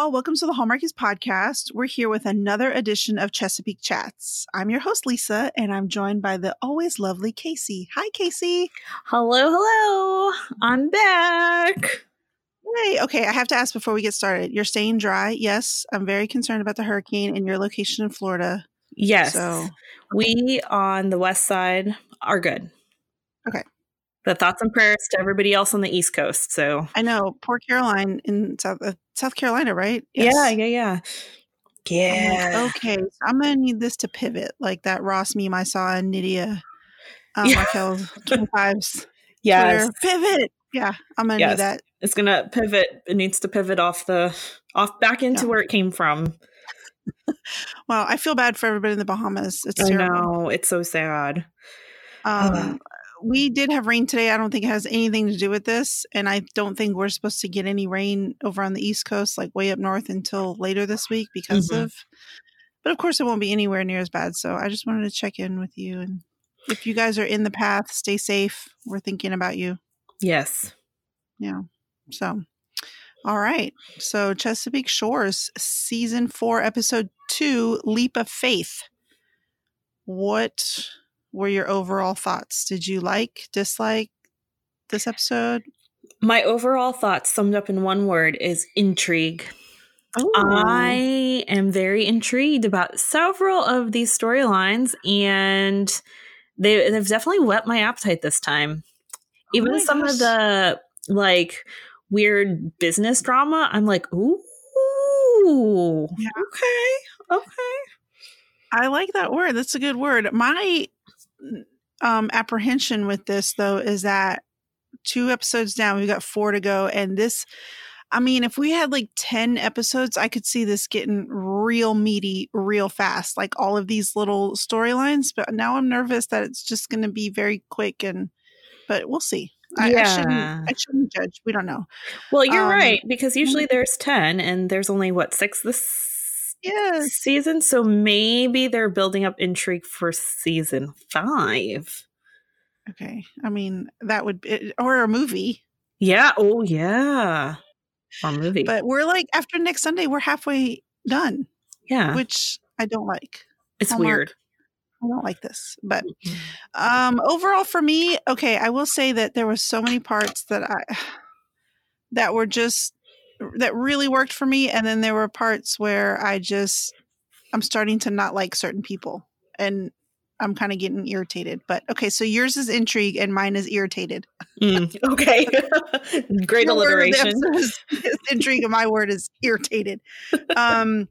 y'all. Welcome to the Hallmarkies podcast. We're here with another edition of Chesapeake Chats. I'm your host, Lisa, and I'm joined by the always lovely Kaycee. Hi, Kaycee. Hello, hello. I'm back. Hey, okay. I have to ask before we get started. You're staying dry. Yes, I'm very concerned about the hurricane and your location in Florida. Yes. So, we on the west side are good. Okay. But thoughts and prayers to everybody else on the East Coast. So I know poor Caroline in South uh, South Carolina, right? Yes. Yeah, yeah, yeah. Yeah. okay, so I'm gonna need this to pivot, like that Ross meme I saw in Nydia um, yeah. Raquel 25's yes. Twitter. Pivot. Yeah, I'm gonna yes. need that. It's gonna pivot. It needs to pivot off the off back into yeah. where it came from. well, I feel bad for everybody in the Bahamas. It's I terrible. know it's so sad. Um, we did have rain today. I don't think it has anything to do with this. And I don't think we're supposed to get any rain over on the East Coast, like way up north until later this week because mm-hmm. of, but of course it won't be anywhere near as bad. So I just wanted to check in with you. And if you guys are in the path, stay safe. We're thinking about you. Yes. Yeah. So, all right. So Chesapeake Shores, season four, episode two, Leap of Faith. What were your overall thoughts? Did you like, dislike this episode? My overall thoughts, summed up in one word, is intrigue. Ooh. I am very intrigued about several of these storylines, and they, they've definitely whet my appetite this time. Oh Even some gosh. of the like weird business drama, I'm like, ooh, yeah. okay, okay. I like that word. That's a good word. My um, apprehension with this though is that two episodes down, we've got four to go, and this. I mean, if we had like 10 episodes, I could see this getting real meaty real fast, like all of these little storylines. But now I'm nervous that it's just going to be very quick and, but we'll see. I, yeah. I, shouldn't, I shouldn't judge. We don't know. Well, you're um, right, because usually there's 10 and there's only what, six this yes. season. So maybe they're building up intrigue for season five. Okay. I mean, that would be, or a movie. Yeah. Oh, yeah. A movie. But we're like, after next Sunday, we're halfway done. Yeah. Which I don't like. It's Hallmark, weird. I don't like this. But um overall for me, okay, I will say that there was so many parts that I that were just that really worked for me and then there were parts where i just i'm starting to not like certain people and i'm kind of getting irritated but okay so yours is intrigue and mine is irritated. Mm, okay. Great Your alliteration. is, is intrigue and my word is irritated. Um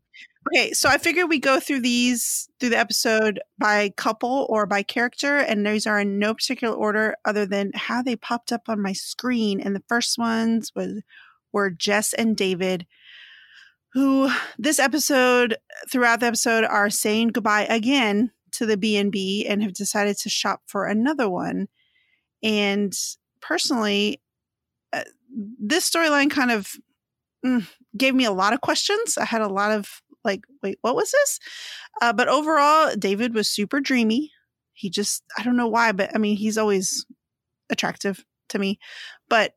okay so i figured we go through these through the episode by couple or by character and these are in no particular order other than how they popped up on my screen and the first ones was were Jess and David, who this episode, throughout the episode, are saying goodbye again to the B&B and have decided to shop for another one. And personally, uh, this storyline kind of mm, gave me a lot of questions. I had a lot of like, wait, what was this? Uh, but overall, David was super dreamy. He just, I don't know why, but I mean, he's always attractive to me. But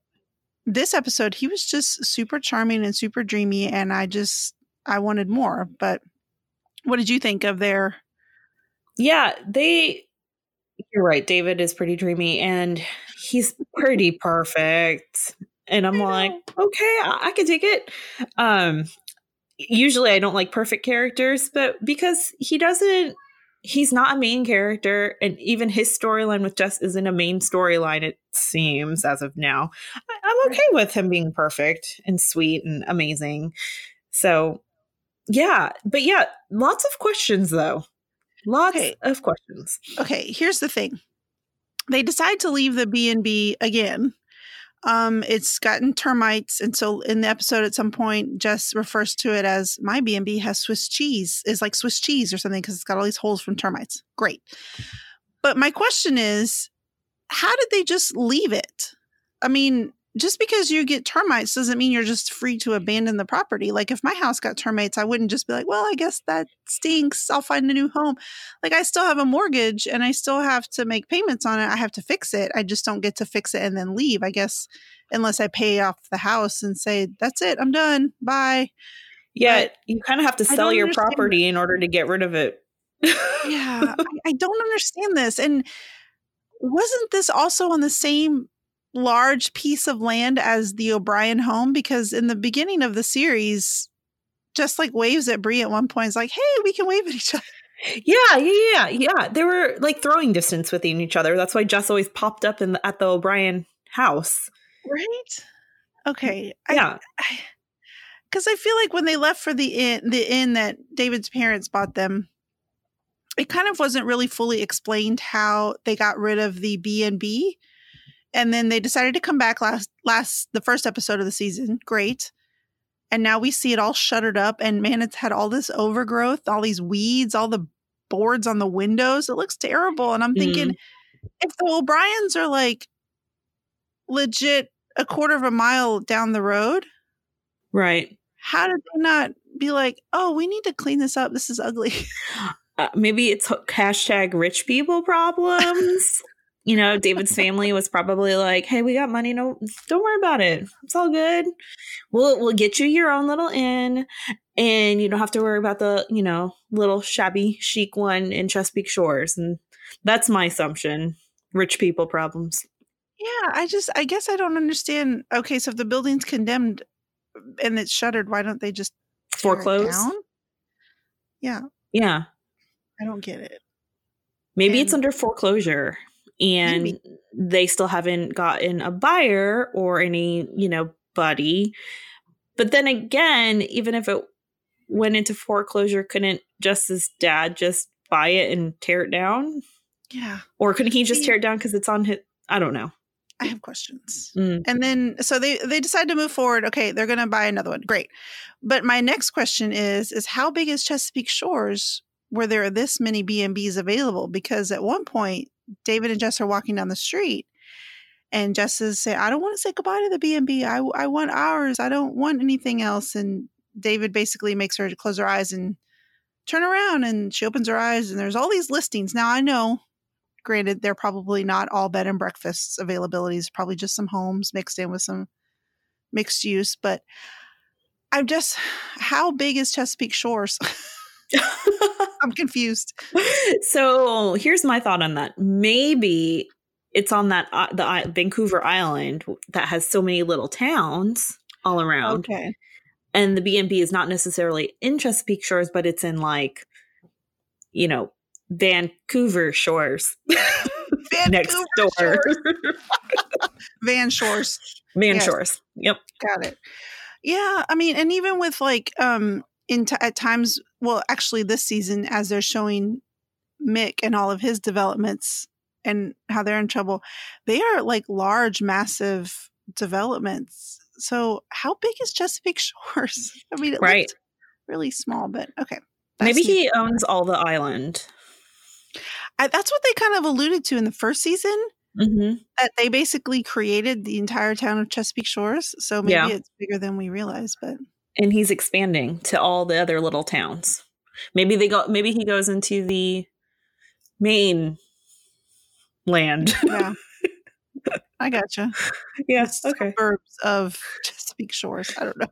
this episode, he was just super charming and super dreamy, and I just I wanted more. But what did you think of their? Yeah, they. You're right. David is pretty dreamy, and he's pretty perfect. And I'm like, okay, I, I can take it. Um, usually I don't like perfect characters, but because he doesn't he's not a main character, and even his storyline with Jess isn't a main storyline, it seems, as of now. I- am okay with him being perfect and sweet and amazing. So, yeah. But yeah, lots of questions, though. Lots okay. of questions. Okay, here's the thing. They decide to leave the B&B again um, it's gotten termites, and so in the episode, at some point, Jess refers to it as my B and B has Swiss cheese, is like Swiss cheese or something because it's got all these holes from termites. Great, but my question is, how did they just leave it? I mean, just because you get termites doesn't mean you're just free to abandon the property. Like if my house got termites, I wouldn't just be like, well, I guess that stinks. I'll find a new home. Like I still have a mortgage and I still have to make payments on it. I have to fix it. I just don't get to fix it and then leave, I guess, unless I pay off the house and say, that's it, I'm done. Bye. Yet you kind of have to sell your understand property in order to get rid of it. yeah, I, I don't understand this. And wasn't this also on the same large piece of land as the O'Brien home? Because in the beginning of the series, just like waves at Bree at one point, is like, "Hey, we can wave at each other." Yeah, yeah, yeah, yeah. They were like throwing distance within each other. That's why Jess always popped up in the, at the O'Brien house. Right? Okay. I, Yeah. because I feel like when they left for the inn, the inn that David's parents bought them, it kind of wasn't really fully explained how they got rid of the B and B, and then they decided to come back last last the first episode of the season. Great, and now we see it all shuttered up, and man, it's had all this overgrowth, all these weeds, all the boards on the windows. It looks terrible, and I'm thinking if the O'Briens are like legit a quarter of a mile down the road Right. how did they not be like, oh, we need to clean this up? This is ugly. Uh, maybe it's hashtag rich people problems. You know, David's family was probably like, "Hey, we got money. No, don't worry about it. It's all good. We'll we'll get you your own little inn, and you don't have to worry about the you know little shabby chic one in Chesapeake Shores." And that's my assumption. Rich people problems. yeah, I just, I guess I don't understand. Okay, so if the building's condemned and it's shuttered, why don't they just Foreclose. down? Yeah, Yeah. I don't get it. Maybe it's under foreclosure and Maybe. they still haven't gotten a buyer or any, you know, buddy. But then again, even if it went into foreclosure, couldn't Jess's dad just buy it and tear it down? Yeah, Or couldn't he just tear it down because it's on his? I don't know. I have questions. Mm. And then so they they decide to move forward. Okay, they're going to buy another one. Great. But my next question is is how big is Chesapeake Shores where there are this many B&Bs available because at one point David and Jess are walking down the street and Jess is saying, "I don't want to say goodbye to the B&B. I I want ours. I don't want anything else." And David basically makes her close her eyes and turn around and she opens her eyes and there's all these listings. Now I know granted they're probably not all bed and breakfasts availabilities probably just some homes mixed in with some mixed use but i'm just how big is chesapeake shores i'm confused so here's my thought on that. Maybe it's on that uh, the I- Vancouver Island that has so many little towns all around. okay and the B&B is not necessarily in Chesapeake Shores, but it's in like, you know, Vancouver Shores next door. Shores. van shores Van Yes. Shores. Yep. got it yeah i mean and even with like um in t- at times well actually this season as they're showing mick and all of his developments and how they're in trouble they are like large massive developments so how big is chesapeake shores i mean it Right. really small but okay Maybe he owns all the island. I, that's what they kind of alluded to in the first season Mm-hmm. that they basically created the entire town of chesapeake shores so maybe Yeah. it's bigger than we realize but And he's expanding to all the other little towns. Maybe they go. Maybe he goes into the main land. yeah i gotcha yeah. the suburbs of Chesapeake Shores. I don't know.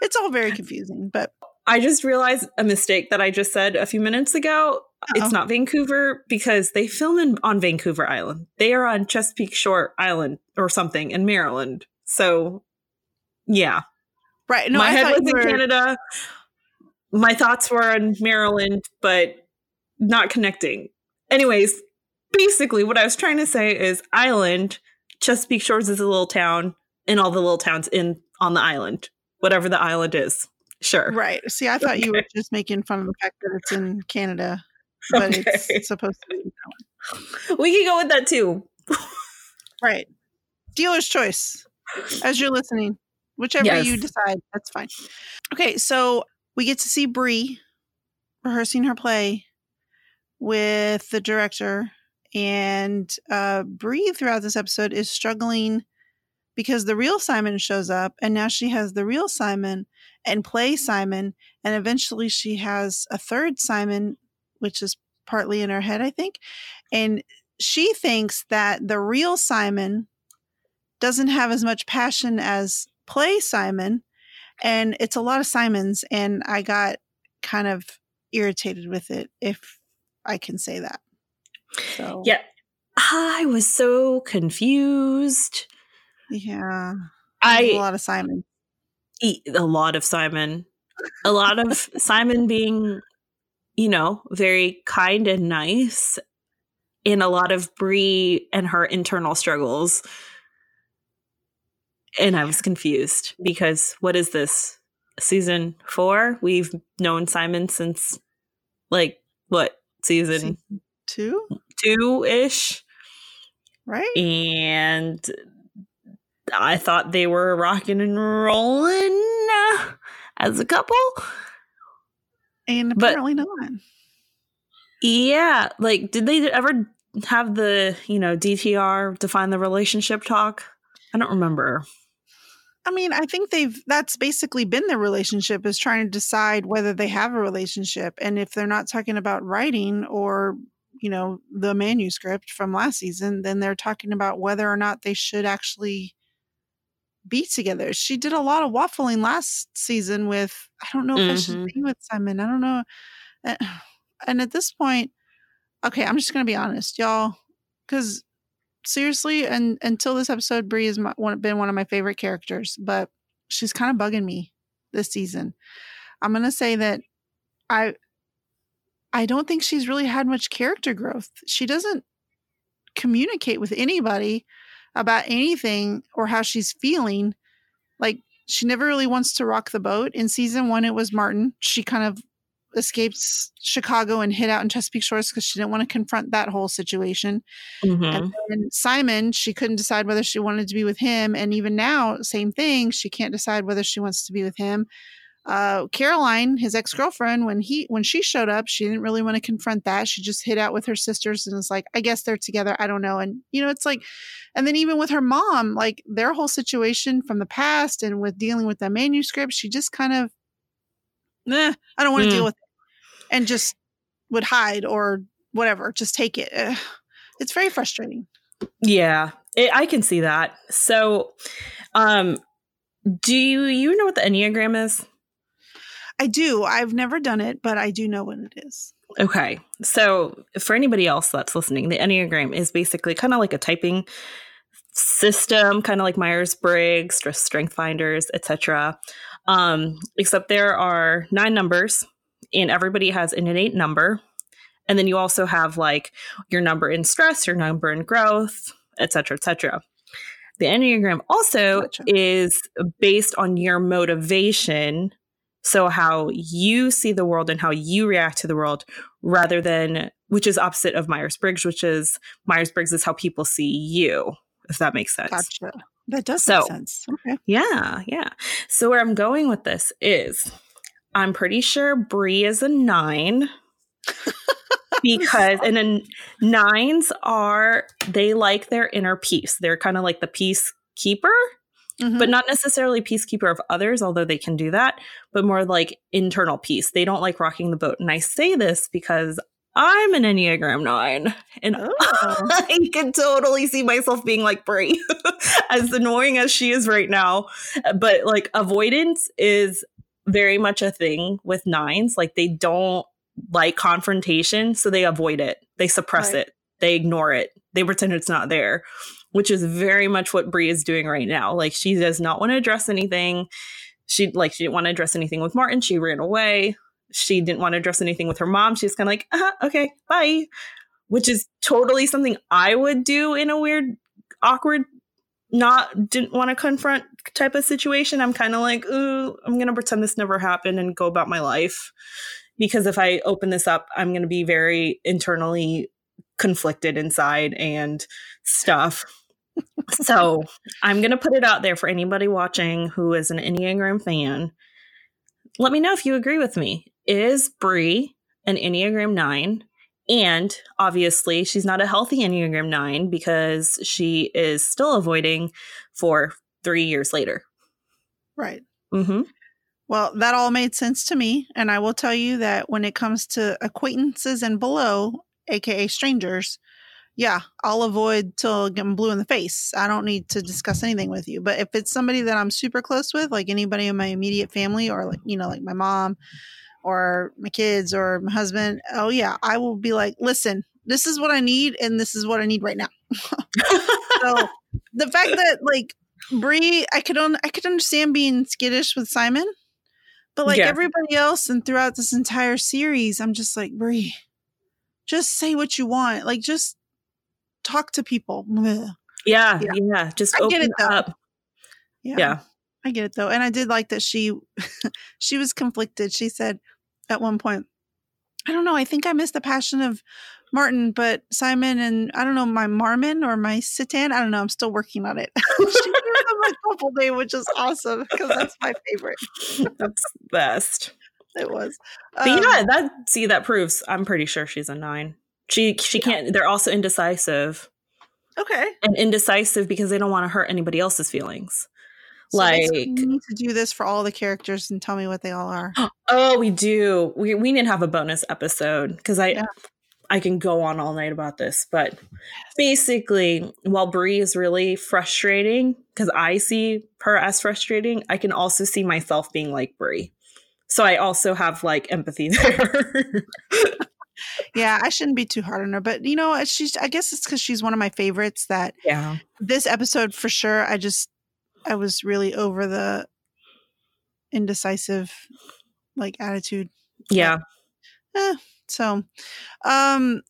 It's all very confusing, but I just realized a mistake that I just said a few minutes ago. Uh-oh. It's not Vancouver because they film in, on Vancouver Island. They are on Chesapeake Shore Island or something in Maryland. So, yeah, right. No, my I head was you in were- Canada. My thoughts were in Maryland, but not connecting. Anyways, basically, what I was trying to say is island. Chesapeake Shores is a little town, and all the little towns in on the island, whatever the island is. Sure. Right. See, I thought you were just making fun of the fact that it's in Canada, but Okay. it's supposed to be We can go with that too. right. Dealer's choice. As you're listening, whichever you decide, that's fine. Okay, so we get to see Bree rehearsing her play with the director, and uh, Bree throughout this episode is struggling because the real Simon shows up, and now she has the real Simon and play Simon, and eventually she has a third Simon, which is partly in her head, I think, and she thinks that the real Simon doesn't have as much passion as play Simon. and it's a lot of Simons, and I got kind of irritated with it, if I can say that. So Yeah. I was so confused. yeah, I a lot of Simon. eat a lot of Simon. A lot of Simon being, you know, very kind and nice, in a lot of Bree and her internal struggles. And I was confused because what is this? Season four? We've known Simon since like what season Two, two ish? right? And I thought they were rocking and rolling as a couple. And but- apparently not. Yeah, like did they ever have the, you know, DTR define the relationship talk? I don't remember. I mean, I think they've that's basically been their relationship is trying to decide whether they have a relationship. And if they're not talking about writing or, you know, the manuscript from last season, then they're talking about whether or not they should actually be together. She did a lot of waffling last season with I don't know if I should Mhm. be with Simon. I don't know. Uh, And at this point, okay, I'm just gonna be honest, y'all, because seriously, and until this episode, Bree has been one of my favorite characters, but she's kind of bugging me this season. I'm gonna say that I I don't think she's really had much character growth. She doesn't communicate with anybody about anything or how she's feeling. Like she never really wants to rock the boat. In season one, it was Martin. She kind of escaped Chicago and hid out in Chesapeake Shores because she didn't want to confront that whole situation. Mhm. And then Simon, she couldn't decide whether she wanted to be with him. And even now, same thing. She can't decide whether she wants to be with him. Uh, Caroline, his ex girlfriend, when he when she showed up, she didn't really want to confront that. She just hid out with her sisters and was like, I guess they're together. I don't know. And you know, it's like, and then even with her mom, like their whole situation from the past and with dealing with the manuscript, she just kind of, nah, I don't want to Mm. deal with it, and just would hide or whatever, just take it. It's very frustrating. Yeah, it, I can see that. So, um, do you, you know what the Enneagram is? I do. I've never done it, but I do know what it is. Okay. So, for anybody else that's listening, the Enneagram is basically kind of like a typing system, kind of like Myers Briggs, Strength Finders, etc. Um, except there are nine numbers, and everybody has an innate number. And then you also have like your number in stress, your number in growth, etc., etc. The Enneagram also Gotcha. is based on your motivation. So, how you see the world and how you react to the world, rather than, which is opposite of Myers Briggs, which is Myers Briggs is how people see you, if that makes sense. Gotcha. That does So- make sense. Okay. Yeah, yeah. So, where I'm going with this is I'm pretty sure Bree is a nine because, and then nines are, they like their inner peace. They're kind of like the peacekeeper Mhm. but not necessarily peacekeeper of others, although they can do that, but more like internal peace. They don't like rocking the boat. And I say this because I'm an Enneagram 9 and Oh. I can totally see myself being like Bree, as annoying as she is right now. But like avoidance is very much a thing with nines. Like they don't like confrontation, so they avoid it, they suppress Right. it, they ignore it, they pretend it's not there which is very much what Bree is doing right now. Like she does not want to address anything. She like she didn't want to address anything with Martin. She ran away. She didn't want to address anything with her mom. She's kind of like, uh okay, bye. Which is totally something I would do in a weird, awkward, not didn't want to confront type of situation. I'm kind of like, ooh, I'm gonna pretend this never happened and go about my life. Because if I open this up, I'm gonna be very internally conflicted inside and stuff so I'm going to put it out there for anybody watching who is an Enneagram fan. Let me know if you agree with me. Is Bree an Enneagram 9? And obviously, she's not a healthy Enneagram 9 because she is still avoiding for three years later. Right. Mm-hmm. Well, that all made sense to me. And I will tell you that when it comes to acquaintances and below, aka strangers, yeah, I'll avoid till I'm blue in the face. I don't need to discuss anything with you. But if it's somebody that I'm super close with, like anybody in my immediate family or like, you know, like my mom or my kids or my husband, oh yeah, I will be like, listen, this is what I need and this is what I need right now. so the fact that like Bree, I could on I could understand being skittish with Simon, but like Yeah. everybody else and throughout this entire series, I'm just like, Bree, just say what you want. Like just talk to people. Yeah, Yeah. yeah. Just I open get it, up. Yeah. I get it though. And I did like that she she was conflicted. She said at one point, I don't know, I think I missed the passion of Martin, but Simon and I don't know, my Marmon or my Sitan, I don't know, I'm still working on it. she gave them a couple name, which is awesome because that's my favorite. That's best. It was. But Um, yeah, that see that proves I'm pretty sure she's a nine. She she can't they're also indecisive. Okay. And indecisive because they don't want to hurt anybody else's feelings. So Like- need to do this for all the characters and tell me what they all are. Oh, we do. We we need to have a bonus episode because I Yeah. I can go on all night about this. But basically, while Bree is really frustrating, because I see her as frustrating, I can also see myself being like Bree. So I also have like empathy there. Yeah, I shouldn't be too hard on her, but you know, she's I guess it's because she's one of my favorites that yeah. this episode for sure i just i was really over the indecisive like attitude Yeah. so um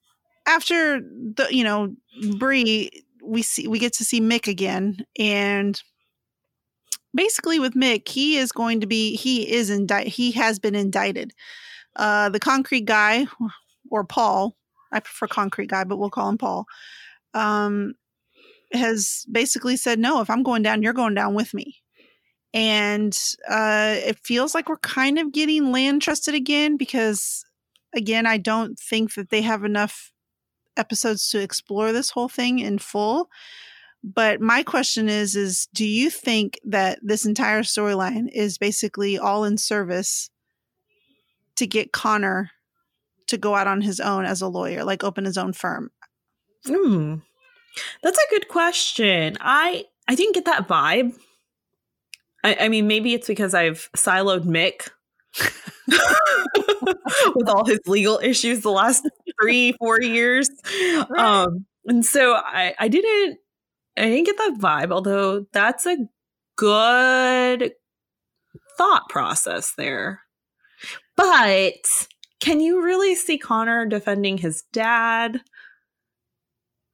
after the you know Bree, we see we get to see mick again and basically with mick he is going to be he is indicted he has been indicted uh the concrete guy or paul i prefer concrete guy but we'll call him paul um has basically said no if i'm going down you're going down with me. And uh it feels like we're kind of getting land trusted again because again i don't think that they have enough episodes to explore this whole thing in full. But my question is is do you think that this entire storyline is basically all in service to get connor to go out on his own as a lawyer like open his own firm? Hmm. That's a good question. I I didn't get that vibe. I, I mean, maybe it's because I've siloed Mick with all his legal issues the last three, four years. Um, and so I, I didn't I didn't get that vibe, although that's a good thought process there. But can you really see Connor defending his dad?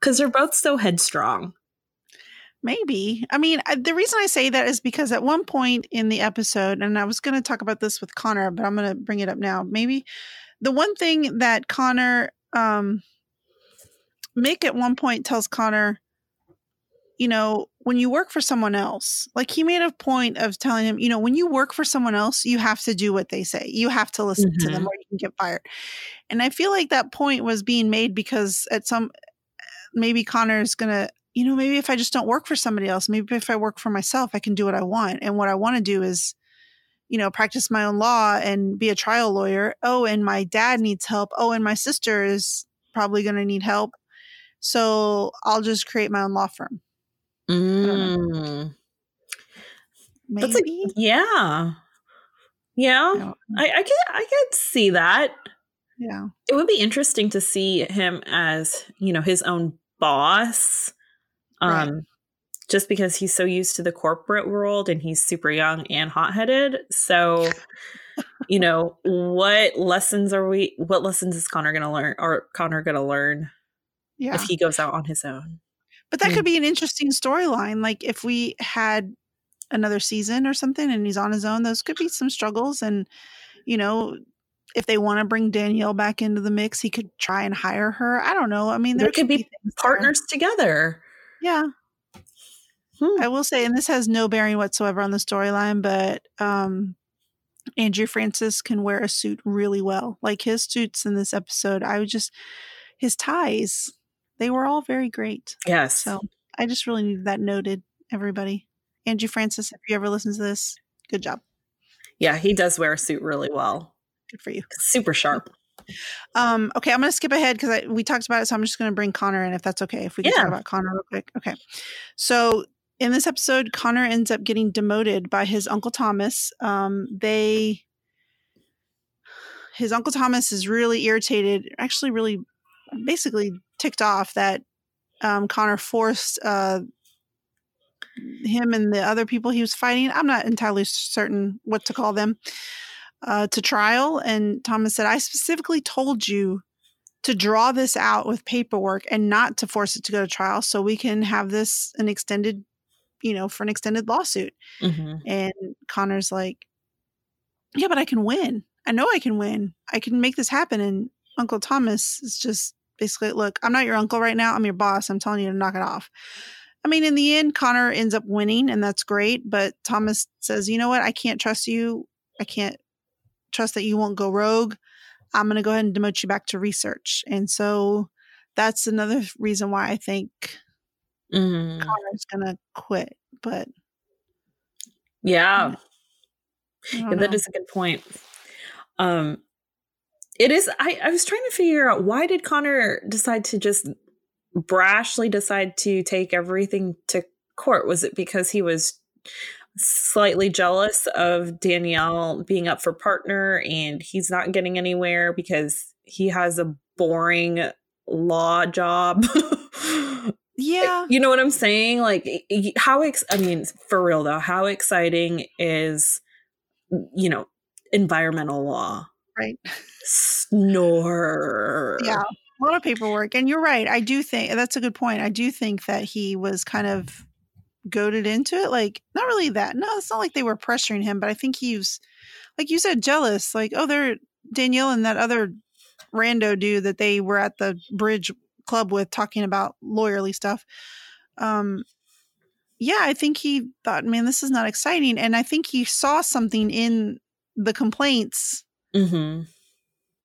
Because they're both so headstrong. Maybe. I mean, I, the reason I say that is because at one point in the episode, and I was going to talk about this with Connor, but I'm going to bring it up now. Maybe the one thing that Connor, um, Mick at one point tells Connor, you know, when you work for someone else, like he made a point of telling him, you know, when you work for someone else, you have to do what they say. You have to listen to them or you can get fired. And I feel like that point was being made because at some, maybe Connor is going to, you know, maybe if I just don't work for somebody else, maybe if I work for myself, I can do what I want. And what I want to do is, you know, practice my own law and be a trial lawyer. Oh, and my dad needs help. Oh, and my sister is probably going to need help. So I'll just create my own law firm. Mm. Maybe. That's like, yeah. Yeah. I I, I could I could see that. yeah. It would be interesting to see him as, you know, his own boss. Right. Um just because he's so used to the corporate world and he's super young and hot-headed. So, you know, what lessons are we what lessons is Connor going to learn or Connor going to learn Yeah. if he goes out on his own? But that Mm. could be an interesting storyline. Like if we had another season or something and he's on his own, those could be some struggles. And, you know, if they want to bring Danielle back into the mix, he could try and hire her. I don't know. I mean, there, There could be things there. Partners together. Yeah. Hmm. I will say, and this has no bearing whatsoever on the storyline, but um Andrew Francis can wear a suit really well. Like his suits in this episode, I would just his ties, they were all very great. Yes. So I just really needed that noted, everybody. Andrew Francis, if you ever listen to this, good job. yeah, he does wear a suit really well. Good for you. Super sharp. Um, okay, I'm going to skip ahead because we talked about it, so I'm just going to bring Connor in if that's okay. If we can Yeah. talk about Connor real quick. Okay. So in this episode, Connor ends up getting demoted by his uncle Thomas. Um, they, his uncle Thomas is really irritated, actually, really, basically ticked off that um, Connor forced uh, him and the other people he was fighting. I'm not entirely certain what to call them uh, to trial. And Thomas said, I specifically told you to draw this out with paperwork and not to force it to go to trial so we can have this an extended, you know, for an extended lawsuit. Mhm. And Connor's like, Yeah, but I can win. I know I can win. I can make this happen. And Uncle Thomas is just basically, Look, I'm not your uncle right now. I'm your boss. I'm telling you to knock it off. I mean, in the end, Connor ends up winning, and that's great. But Thomas says, You know what? I can't trust you. I can't trust that you won't go rogue. I'm going to go ahead and demote you back to research. And so that's another reason why I think Mhm. Connor's going to quit. But Yeah. Yeah, that is a good point. Um, it is. I, I was trying to figure out why did Connor decide to just brashly decide to take everything to court? Was it because he was slightly jealous of Danielle being up for partner and he's not getting anywhere because he has a boring law job? yeah. you know what I'm saying? Like how ex- I mean for real though, how exciting is you know environmental law? Right. Snore. Yeah. A lot of paperwork. And you're right. I do think that's a good point. I do think that he was kind of goaded into it. Like, not really that. No, it's not like they were pressuring him, but I think he was, like you said, jealous. Like, oh, they're Danielle and that other rando dude that they were at the bridge club with talking about lawyerly stuff. Um, yeah, I think he thought, man, this is not exciting. And I think he saw something in the complaints hmm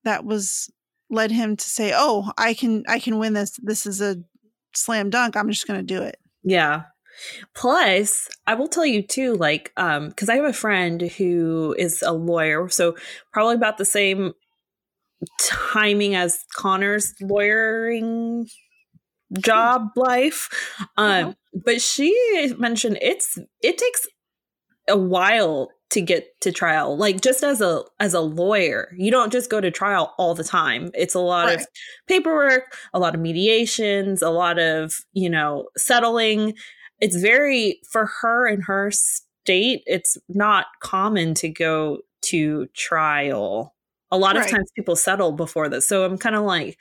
that was led him to say, "Oh, I can I can win this. This is a slam dunk. I'm just going to do it." Yeah. Plus, I will tell you too, like, um, because I have a friend who is a lawyer, so probably about the same timing as Connor's lawyering job life. Um, Uh-huh. but she mentioned it's it takes a while to get to trial. Like just as a as a lawyer, you don't just go to trial all the time. It's a lot of paperwork, a lot of mediations, a lot of, you know, settling. It's very for her in her state, it's not common to go to trial. A lot of times people settle before this. So I'm kind of like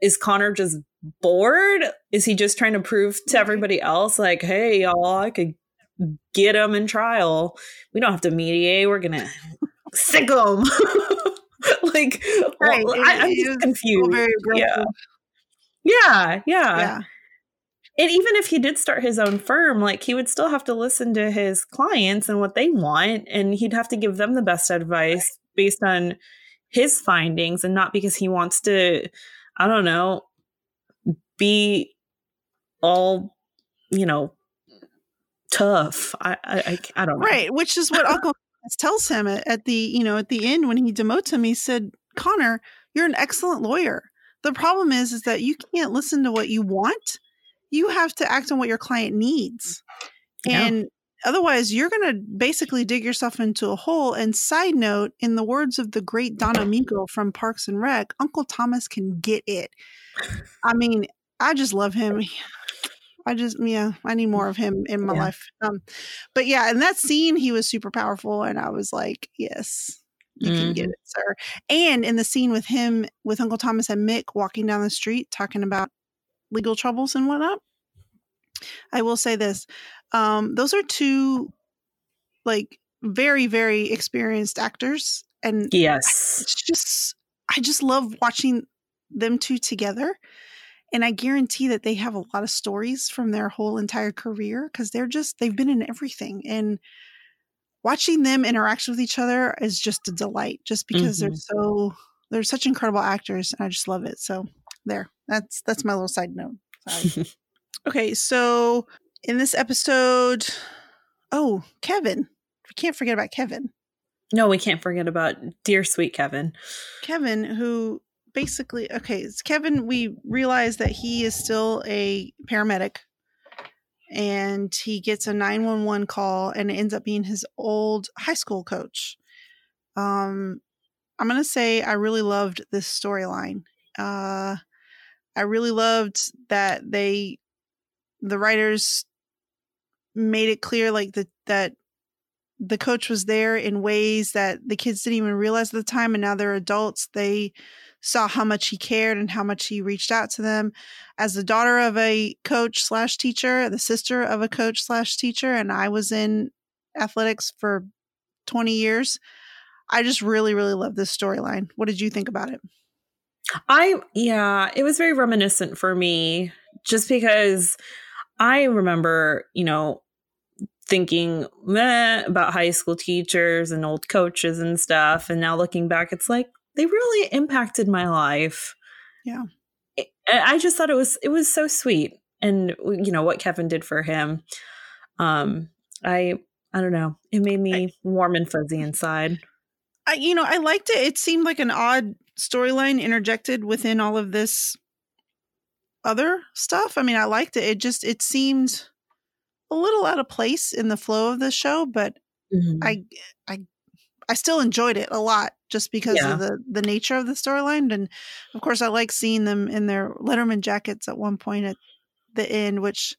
is Connor just bored? Is he just trying to prove to everybody else like, "Hey, y'all, I could get him in trial. We don't have to mediate. We're gonna sick him." like, Right. well, I, I'm just confused. aggressive. Yeah, yeah, Yeah. And even if he did start his own firm, like he would still have to listen to his clients and what they want, and he'd have to give them the best advice based on his findings and not because he wants to, I don't know, be all, you know, tough. I, I, I, I don't know. Right, which is what Uncle tells him at, at the you know at the end when he demotes him. He said, "Connor, you're an excellent lawyer. The problem is, is that you can't listen to what you want. You have to act on what your client needs, Yeah. and otherwise, you're going to basically dig yourself into a hole." And side note, in the words of the great Donna Meagle from Parks and Rec, Uncle Thomas can get it. I mean, I just love him. I just yeah, I need more of him in my Yeah. life. Um, but yeah, in that scene, he was super powerful, and I was like, yes, you can get Mhm. it, sir. And in the scene with him, with Uncle Thomas and Mick walking down the street talking about legal troubles and whatnot, I will say this: um, those are two like very, very experienced actors, and Yes. it's just I just love watching them two together. And I guarantee that they have a lot of stories from their whole entire career because they're just they've been in everything. And watching them interact with each other is just a delight, just because they're so they're such incredible actors, and I just love it. So there. That's that's my little side note. Okay, so in this episode, oh, Kevin. We can't forget about Kevin. no, we can't forget about dear sweet Kevin. Kevin, who basically okay, it's Kevin. We realize that he is still a paramedic, and he gets a nine one one call, and it ends up being his old high school coach. Um, I'm gonna say I really loved this storyline. Uh, I really loved that they, the writers, made it clear like that that the coach was there in ways that the kids didn't even realize at the time and now they're adults they saw how much he cared and how much he reached out to them. As the daughter of a coach slash teacher the sister of a coach slash teacher and i was in athletics for 20 years i just really really love this storyline. What did you think about it I yeah, it was very reminiscent for me just because I remember, you know, thinking meh, about high school teachers and old coaches and stuff and now looking back it's like they really impacted my life. Yeah. I just thought it was it was so sweet and you know what Kevin did for him. Um I I don't know. It made me I, warm and fuzzy inside. I you know, I liked it. It seemed like an odd storyline interjected within all of this other stuff. I mean, I liked it. It just it seemed a little out of place in the flow of the show, but mm-hmm. I I I still enjoyed it a lot just because yeah. of the the nature of the storyline and of course I like seeing them in their Letterman jackets at one point at the end which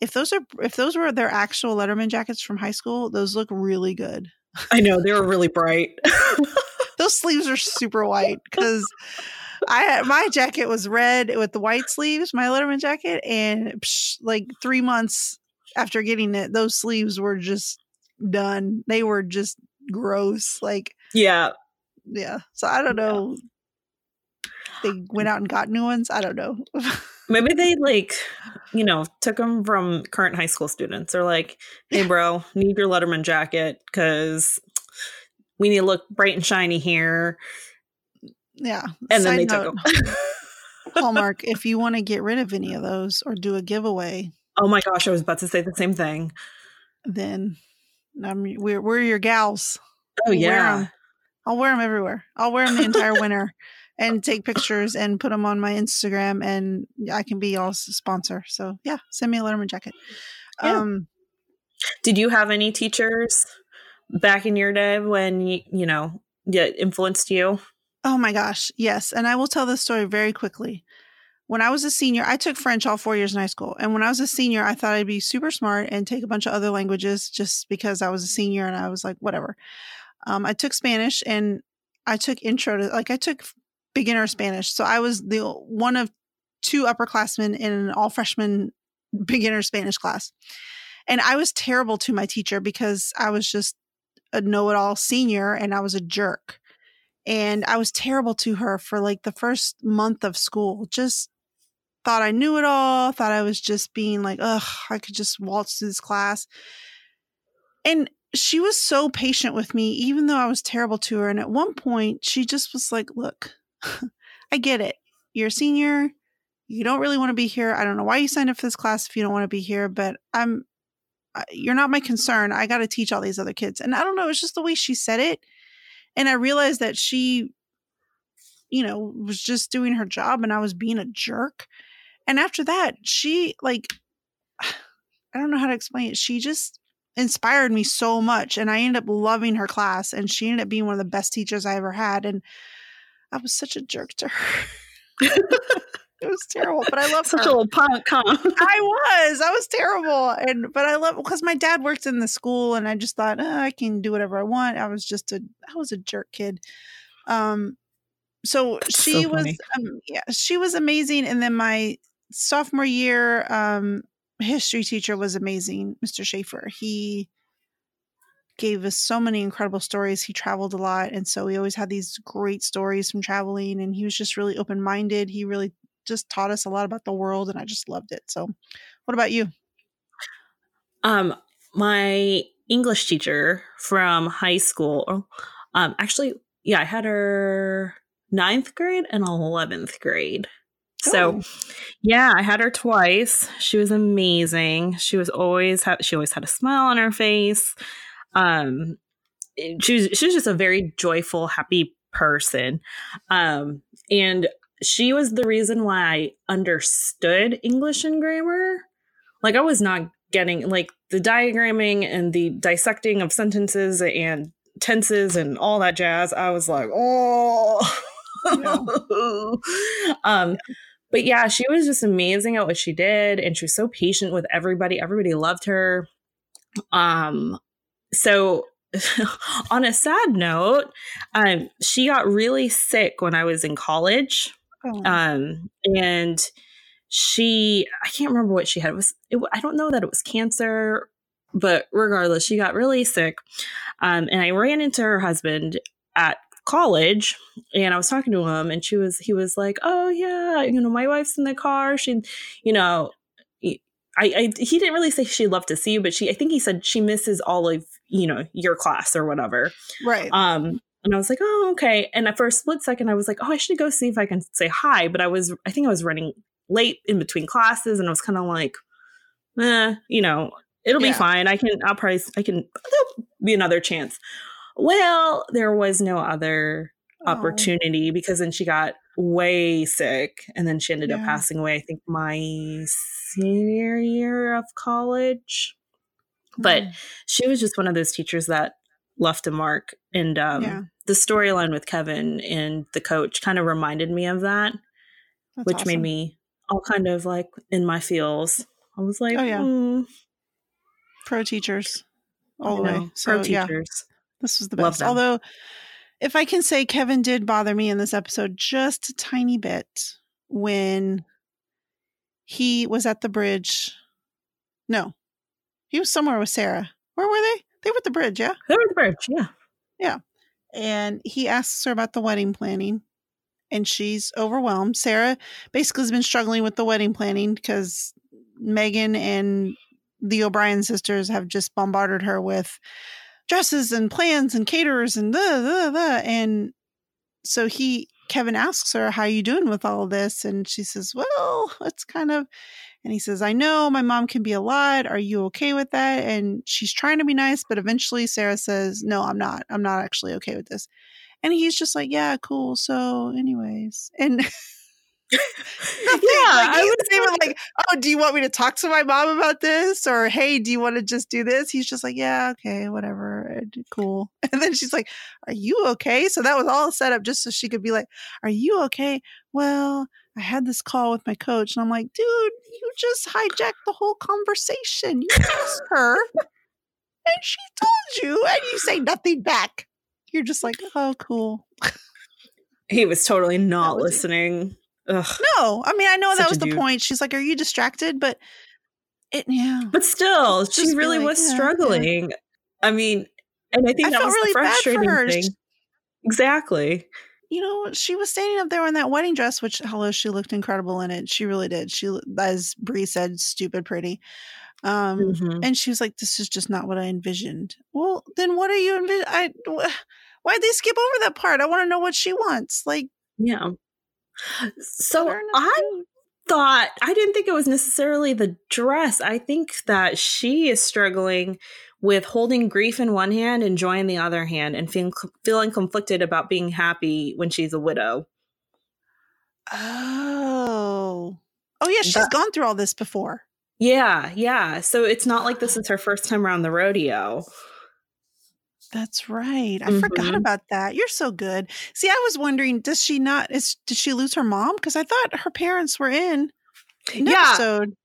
if those are if those were their actual Letterman jackets from high school, those look really good. I know, they were really bright. those sleeves are super white because I had my jacket was red with the white sleeves, my Letterman jacket, and psh, like three months after getting it, those sleeves were just done. They were just gross. Like yeah, yeah. So I don't know. They went out and got new ones. I don't know. Maybe they like, you know, took them from current high school students. They're like, "Hey, bro, need your Letterman jacket because we need to look bright and shiny here. Yeah. And then they note, took them. Hallmark, if you want to get rid of any of those or do a giveaway. Oh my gosh, I was about to say the same thing. Then I'm, we're, we're your gals. Oh, we'll yeah. Wear I'll wear them everywhere. I'll wear them the entire winter and take pictures and put them on my Instagram, and I can be y'all's sponsor. So yeah, send me a Letterman jacket. Yeah. Um, Did you have any teachers back in your day when you, you know, influenced you? Oh my gosh, yes. And I will tell this story very quickly. When I was a senior, I took French all four years in high school. And when I was a senior, I thought I'd be super smart and take a bunch of other languages just because I was a senior and I was like, whatever. Um, I took Spanish and I took intro to, like, I took beginner Spanish. So I was the one of two upperclassmen in an all freshman beginner Spanish class. And I was terrible to my teacher because I was just a know it all senior and I was a jerk. And I was terrible to her for like the first month of school. Just thought I knew it all, thought I was just being like, ugh, I could just waltz through this class. And she was so patient with me, even though I was terrible to her. And at one point, she just was like, look, I get it. You're a senior. You don't really want to be here. I don't know why you signed up for this class if you don't want to be here, but I'm you're not my concern. I got to teach all these other kids. And I don't know, it's just the way she said it. And I realized that she, you know, was just doing her job and I was being a jerk. And after that, she, like, I don't know how to explain it. She just inspired me so much. And I ended up loving her class. And she ended up being one of the best teachers I ever had. And I was such a jerk to her. it was terrible, but I love such her. a little punk, huh? I was, I was terrible, and but I love because my dad worked in the school, and I just thought oh, I can do whatever I want. I was just a, I was a jerk kid. Um, so she so was, um, yeah, she was amazing, and then my sophomore year, um, history teacher was amazing, Mr. Schaefer. He gave us so many incredible stories. He traveled a lot. And so we always had these great stories from traveling. And he was just really open minded. He really just taught us a lot about the world and I just loved it. So, what about you? Um, my English teacher from high school, um, actually, yeah, I had her ninth grade and 11th grade. So, oh. yeah, I had her twice. She was amazing. She was always ha- she always had a smile on her face. Um, she was she was just a very joyful, happy person. Um, and she was the reason why I understood English and grammar. Like I was not getting like the diagramming and the dissecting of sentences and tenses and all that jazz. I was like, oh. Yeah. um, but yeah, she was just amazing at what she did, and she was so patient with everybody. Everybody loved her. Um, so on a sad note, um, she got really sick when I was in college. Oh. Um, and she, I can't remember what she had. It was, it, I don't know that it was cancer, but regardless, she got really sick. Um, and I ran into her husband at college and I was talking to him and she was, he was like, Oh yeah, you know, my wife's in the car. She, you know, I, I, he didn't really say she'd love to see you, but she I think he said she misses all of you know your class or whatever. Right. Um, and I was like, oh, okay. And for a split second, I was like, oh, I should go see if I can say hi. But I was, I think I was running late in between classes, and I was kind of like, eh, you know, it'll yeah. be fine. I can, I'll probably, I can, there'll be another chance. Well, there was no other oh. opportunity because then she got way sick and then she ended yeah. up passing away, I think my senior year of college. But mm. she was just one of those teachers that left a mark. And um, yeah. the storyline with Kevin and the coach kind of reminded me of that, That's which awesome. made me all kind of like in my feels. I was like, oh, yeah. Mm. Pro teachers all the way. So, Pro teachers. Yeah, this was the best. Although, if I can say, Kevin did bother me in this episode just a tiny bit when he was at the bridge. No, he was somewhere with Sarah. Where were they? They were at the bridge, yeah? They were at the bridge, yeah. Yeah. And he asks her about the wedding planning and she's overwhelmed. Sarah basically has been struggling with the wedding planning because Megan and the O'Brien sisters have just bombarded her with dresses and plans and caterers and the the the and so he Kevin asks her how you doing with all this and she says well it's kind of and he says I know my mom can be a lot are you okay with that and she's trying to be nice but eventually Sarah says no I'm not I'm not actually okay with this and he's just like yeah cool so anyways and Nothing. Yeah, like, I was even like, "Oh, do you want me to talk to my mom about this?" Or, "Hey, do you want to just do this?" He's just like, "Yeah, okay, whatever, cool." And then she's like, "Are you okay?" So that was all set up just so she could be like, "Are you okay?" Well, I had this call with my coach, and I'm like, "Dude, you just hijacked the whole conversation. You asked her, and she told you, and you say nothing back. You're just like, oh, cool." He was totally not was listening. Ugh, no, I mean I know that was the dude. point. She's like, "Are you distracted?" But it, yeah. But still, she really like, was yeah, struggling. Yeah. I mean, and I think I that was really the frustrating thing. Exactly. You know, she was standing up there in that wedding dress, which hello, she looked incredible in it. She really did. She, as Bree said, stupid pretty. Um, mm-hmm. and she was like, "This is just not what I envisioned." Well, then what are you envision? I why'd they skip over that part? I want to know what she wants. Like, yeah. So I thought I didn't think it was necessarily the dress. I think that she is struggling with holding grief in one hand and joy in the other hand and feeling feeling conflicted about being happy when she's a widow. Oh. Oh yeah, she's that, gone through all this before. Yeah, yeah. So it's not like this is her first time around the rodeo. That's right. I mm-hmm. forgot about that. You're so good. See, I was wondering, does she not is did she lose her mom? Because I thought her parents were in an yeah. episode.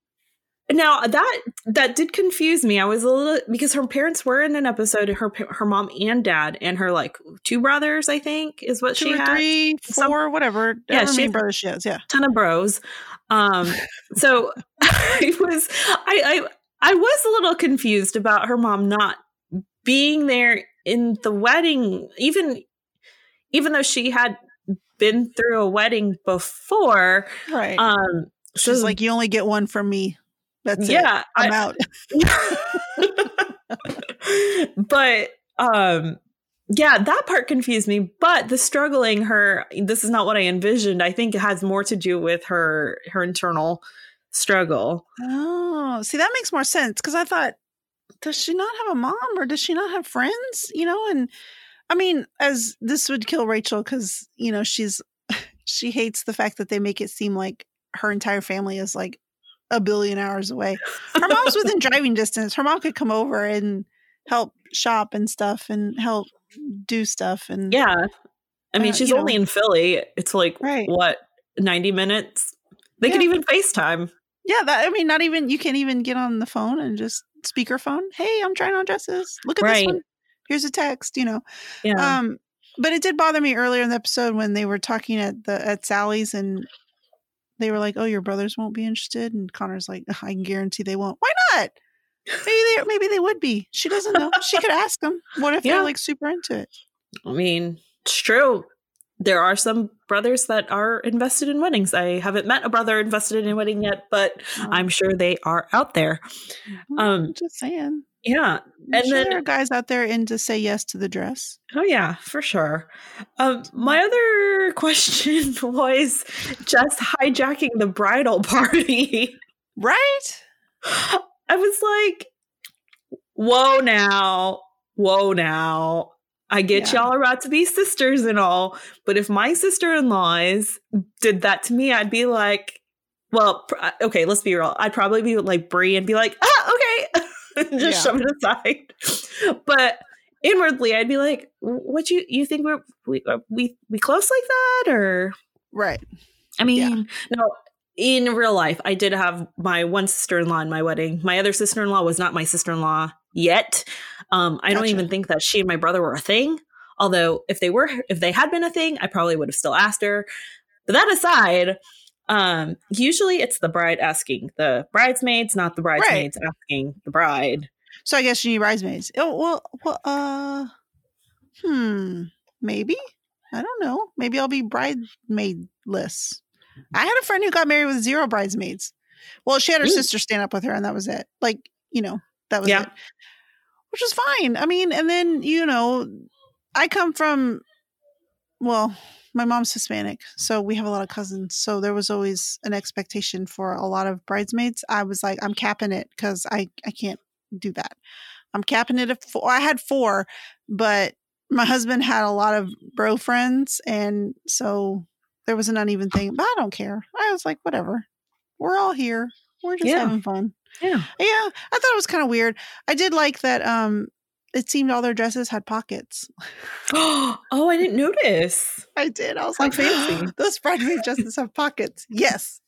Now that that did confuse me. I was a little because her parents were in an episode. Her her mom and dad and her like two brothers. I think is what two she had. Three, four, Some, whatever. Yeah, she had brothers. She has. Yeah, ton of bros. Um, so I was I I I was a little confused about her mom not being there in the wedding, even even though she had been through a wedding before, right? Um, she's so, like, "You only get one from me." That's yeah, it. I'm I, out. but um, yeah, that part confused me. But the struggling, her this is not what I envisioned. I think it has more to do with her her internal struggle. Oh, see, that makes more sense because I thought does she not have a mom or does she not have friends? You know, and I mean, as this would kill Rachel because you know she's she hates the fact that they make it seem like her entire family is like a billion hours away. Her mom's within driving distance. Her mom could come over and help shop and stuff and help do stuff and Yeah. I mean, Uh, she's you know. only in Philly. It's like Right. what, 90 minutes? They could Yeah. even FaceTime. yeah. That I mean, not even you can't even get on the phone and just speakerphone. Hey, I'm trying on dresses. Look at Right. this one. Here's a text. You know. Yeah. Um, but it did bother me earlier in the episode when they were talking at the at Sally's and they were like, "Oh, your brothers won't be interested," and Connor's like, "I can guarantee they won't. Why not? Maybe they maybe they would be. She doesn't know. She could ask them. What if Yeah. they're like super into it? I mean, it's true. There are some brothers that are invested in weddings. I haven't met a brother invested in a wedding yet, but I'm sure they are out there. Mhm. Um, just saying. Yeah. And sure then- there are guys out there in to say yes to the dress. Oh yeah, for sure. Um, my other question was just hijacking the bridal party. Right? I was like, whoa now, whoa now. I get Yeah. y'all are about to be sisters and all, but if my sister in laws did that to me, I'd be like, well, pr- uh, okay, let's be real. I'd probably be like Bree and be like, ah, okay, just Yeah. shove it aside. but inwardly, I'd be like, what you you think we're we are we we close like that or Right. I mean, Yeah. no, in real life, I did have my one sister in law in my wedding. My other sister in law was not my sister in law yet. Um, I don't even think that she and my brother were a thing. Although, if they were, if they had been a thing, I probably would have still asked her. But that aside, um, usually it's the bride asking the bridesmaids, not the bridesmaids asking the bride. So I guess you need bridesmaids. Oh well, well uh hmm. Maybe. I don't know. Maybe I'll be bridesmaidless. I had a friend who got married with zero bridesmaids. Well, she had her Ooh. sister stand up with her, and that was it. Like, you know, that was Yeah. it. Which was fine. I mean, and then, you know, I come from well, my mom's Hispanic, so we have a lot of cousins. So there was always an expectation for a lot of bridesmaids. I was like, I'm capping it because I I can't do that. I'm capping it. I had four, but my husband had a lot of bro friends, and so there was an uneven thing. But I don't care. I was like, whatever. We're all here. We're just Yeah. having fun. Yeah. Yeah, I thought it was kind of weird. I did like that. Um, it seemed all their dresses had pockets. oh, I didn't notice. I did. I was How like, fancy. Those bridesmaid dresses have pockets. Yes.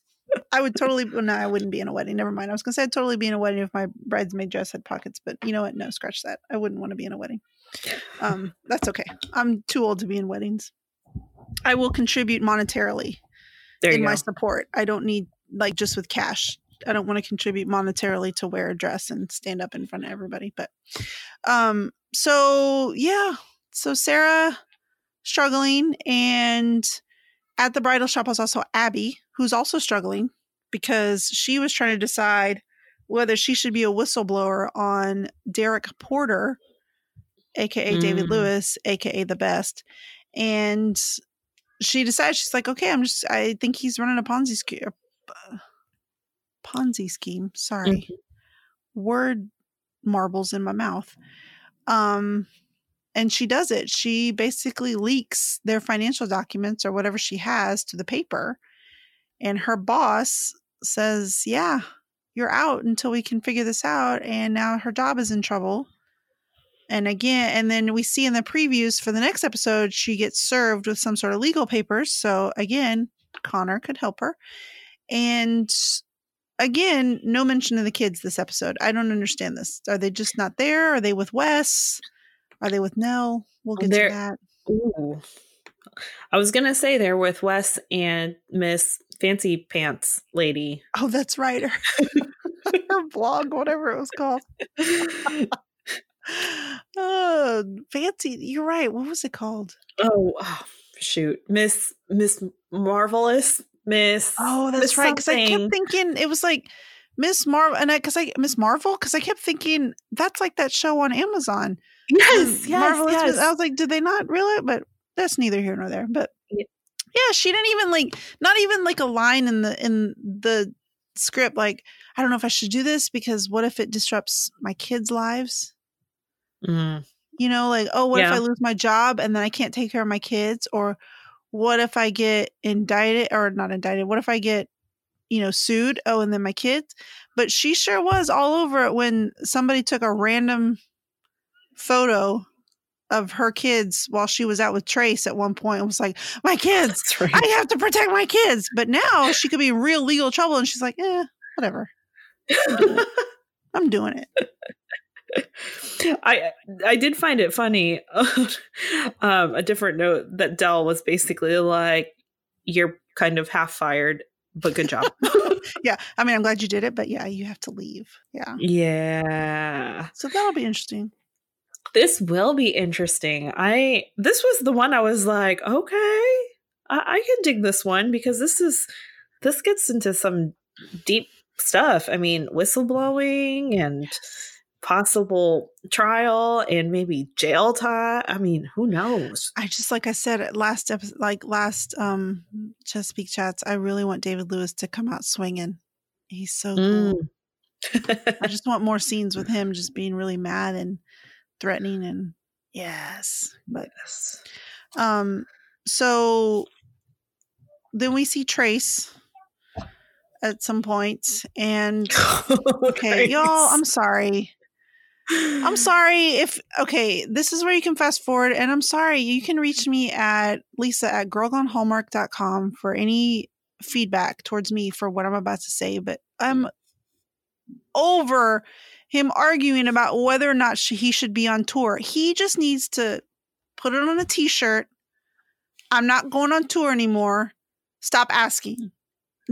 I would totally. well, No, I wouldn't be in a wedding. Never mind. I was gonna say I'd totally be in a wedding if my bridesmaid dress had pockets, but you know what? No, scratch that. I wouldn't want to be in a wedding. Um, that's okay. I'm too old to be in weddings. I will contribute monetarily There in you my support. I don't need like just with cash. I don't want to contribute monetarily to wear a dress and stand up in front of everybody. But um so yeah. So Sarah struggling and at the bridal shop was also Abby, who's also struggling because she was trying to decide whether she should be a whistleblower on Derek Porter, aka David Mm. Lewis, aka the best. And she decides she's like, okay, I'm just I think he's running a Ponzi scheme. Ponzi scheme. Sorry. Word marbles in my mouth. Um and she does it. She basically leaks their financial documents or whatever she has to the paper. And her boss says, Yeah, you're out until we can figure this out. And now her job is in trouble. And again, and then we see in the previews for the next episode, she gets served with some sort of legal papers. So again, Connor could help her. And again, no mention of the kids this episode. I don't understand this. Are they just not there? Are they with Wes? Are they with Nell? We'll oh, get They're- to that. Ooh. I was gonna say they're with Wes and Miss Fancy Pants Lady. Oh, that's right. Her, her blog, whatever it was called. Oh, fancy. You're right. What was it called? oh, oh, shoot, Miss Miss Marvelous Miss. Oh, that's Miss right. Because I kept thinking it was like Miss Marvel, and I because I Miss Marvel because I kept thinking that's like that show on Amazon. Yes, yes, Marvelous yes. Miss- I was like, did they not reel it? But that's neither here nor there. But Yeah. yeah, she didn't even like not even like a line in the in the script. Like, I don't know if I should do this because what if it disrupts my kids' lives? Mm. You know, like, oh, what if I lose my job and then I can't take care of my kids? Or what if I get indicted or not indicted? What if I get, you know, sued? Oh, and then my kids. But she sure was all over it when somebody took a random photo of her kids while she was out with Trace at one point. and was like, My kids, right. I have to protect my kids. But now she could be in real legal trouble. And she's like, eh, whatever. I'm doing it. I'm doing it. I I did find it funny. um, a different note that Dell was basically like, "You're kind of half fired, but good job." Yeah. I mean, I'm glad you did it, but yeah, you have to leave. Yeah. yeah, So that'll be interesting. this will be interesting. I this was the one I was like, okay, I, I can dig this one because this is this gets into some deep stuff. I mean, whistleblowing and possible trial and maybe jail time. I mean, who knows? I just like I said last episode, like last um Chesapeake chats, I really want David Lewis to come out swinging. He's so cool. Mm. I just want more scenes with him just being really mad and threatening and yes. But Yes. um so then we see Trace at some point and okay, y'all, I'm sorry. I'm sorry if okay, this is where you can fast forward, and I'm sorry. You can reach me at Lisa at girlgonehallmark.com for any feedback towards me for what I'm about to say, but I'm over him arguing about whether or not he should be on tour. He just needs to put it on a t-shirt. I'm not going on tour anymore. Stop asking.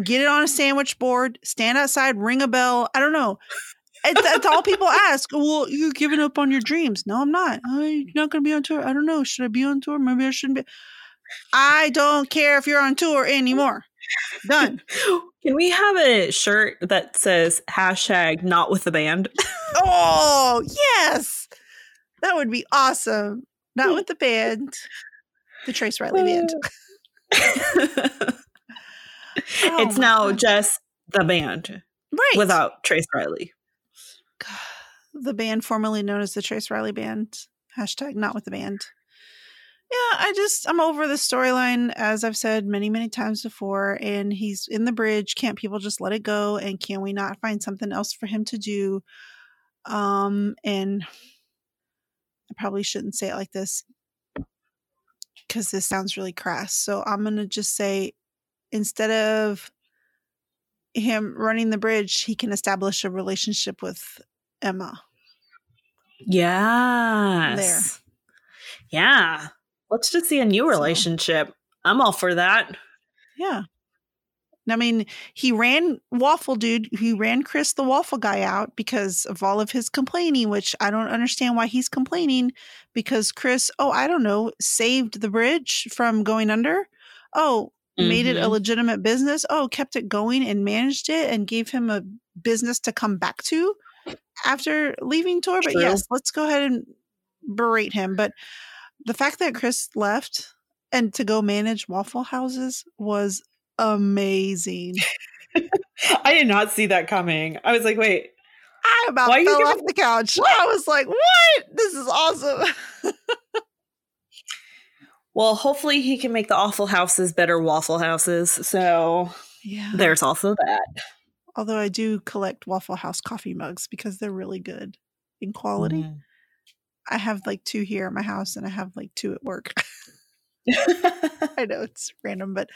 Get it on a sandwich board, stand outside, ring a bell. I don't know. It's, that's all people ask. Well, you're giving up on your dreams. No, I'm not. Oh, you're not going to be on tour. I don't know. Should I be on tour? Maybe I shouldn't be. I don't care if you're on tour anymore. Done. Can we have a shirt that says hashtag not with the band? Oh, yes. That would be awesome. Not with the band, the Trace Riley band. Oh, oh it's my now God. just the band Right. without Trace Riley. The band formerly known as the Trace Riley Band. Hashtag not with the band. Yeah, I just I'm over the storyline as I've said many, many times before. And he's in the bridge. Can't people just let it go? And can we not find something else for him to do? Um, and I probably shouldn't say it like this because this sounds really crass. So I'm gonna just say instead of him running the bridge, he can establish a relationship with Emma. Yes. Yeah. Let's just see a new So- relationship. I'm all for that. Yeah. I mean, he ran Waffle Dude, he ran Chris the Waffle guy out because of all of his complaining, which I don't understand why he's complaining because Chris, oh, I don't know, saved the bridge from going under. Oh, made it a Mhm. legitimate business. Oh, kept it going and managed it and gave him a business to come back to after leaving tour. But True. yes, let's go ahead and berate him. But the fact that Chris left and to go manage Waffle Houses was amazing. I did not see that coming. I was like, wait, I about Why are you fell giving- off the couch. I was like, what? This is awesome. well, hopefully he can make the awful houses better waffle houses. So yeah. there's also that. Although I do collect Waffle House coffee mugs because they're really good in quality. Mm. I have like two here at my house and I have like two at work. I know it's random, but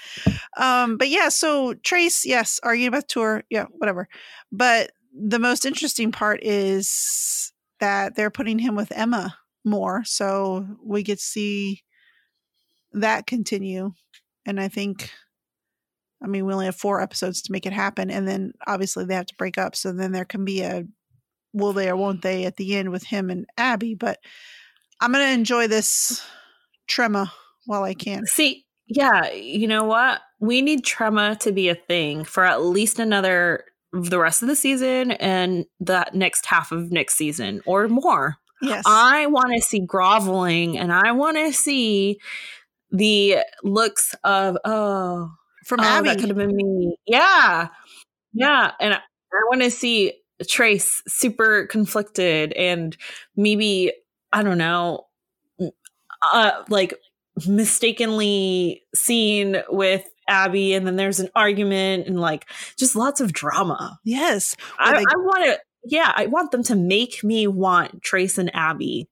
um, but yeah, so Trace, yes, arguing about tour, yeah, whatever. But the most interesting part is that they're putting him with Emma more, so we get to see that continue. And I think I mean we only have four episodes to make it happen, and then obviously they have to break up, so then there can be a will they or won't they at the end with him and Abby, but I'm gonna enjoy this trema while I can. See, yeah, you know what? We need trauma to be a thing for at least another the rest of the season and the next half of next season or more. Yes. I want to see groveling and I want to see the looks of oh, From oh Abby. that could have been me. Yeah. Yeah, and I, I want to see Trace super conflicted and maybe I don't know, uh, like mistakenly seen with Abby, and then there's an argument and like just lots of drama. Yes. I, they- I want to, yeah, I want them to make me want Trace and Abby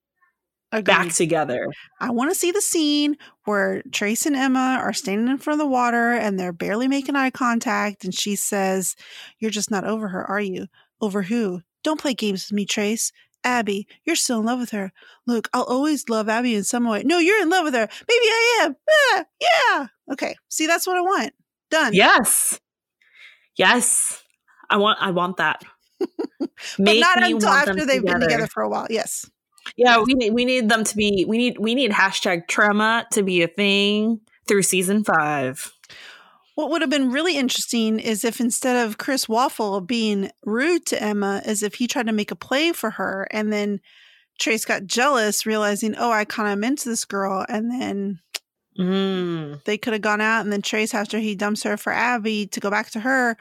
back together. I want to see the scene where Trace and Emma are standing in front of the water and they're barely making eye contact. And she says, You're just not over her, are you? Over who? Don't play games with me, Trace. Abby, you're still in love with her. Look, I'll always love Abby in some way. No, you're in love with her. Maybe I am. Ah, yeah. Okay. See, that's what I want. Done. Yes, yes, I want, I want that. But Make not until after they've been together for a while. Yes. Yeah, we need we need them to be we need we need hashtag trauma to be a thing through season five. What would have been really interesting is if instead of Chris Waffle being rude to Emma, as if he tried to make a play for her, and then Trace got jealous, realizing, oh, I kind of meant this girl, and then Mm. they could have gone out, and then Trace, after he dumps her for Abby to go back to her,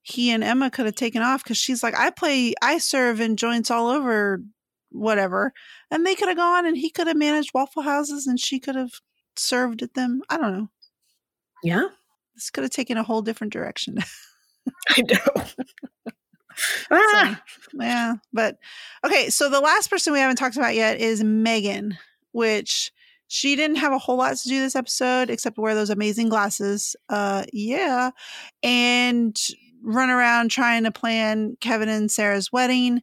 he and Emma could have taken off because she's like, I play, I serve in joints all over, whatever, and they could have gone, and he could have managed Waffle Houses, and she could have served at them. I don't know. Yeah, This could have taken a whole different direction. I know. ah, Yeah, but okay. So the last person we haven't talked about yet is Megan, which she didn't have a whole lot to do this episode except wear those amazing glasses. Uh, yeah, and run around trying to plan Kevin and Sarah's wedding.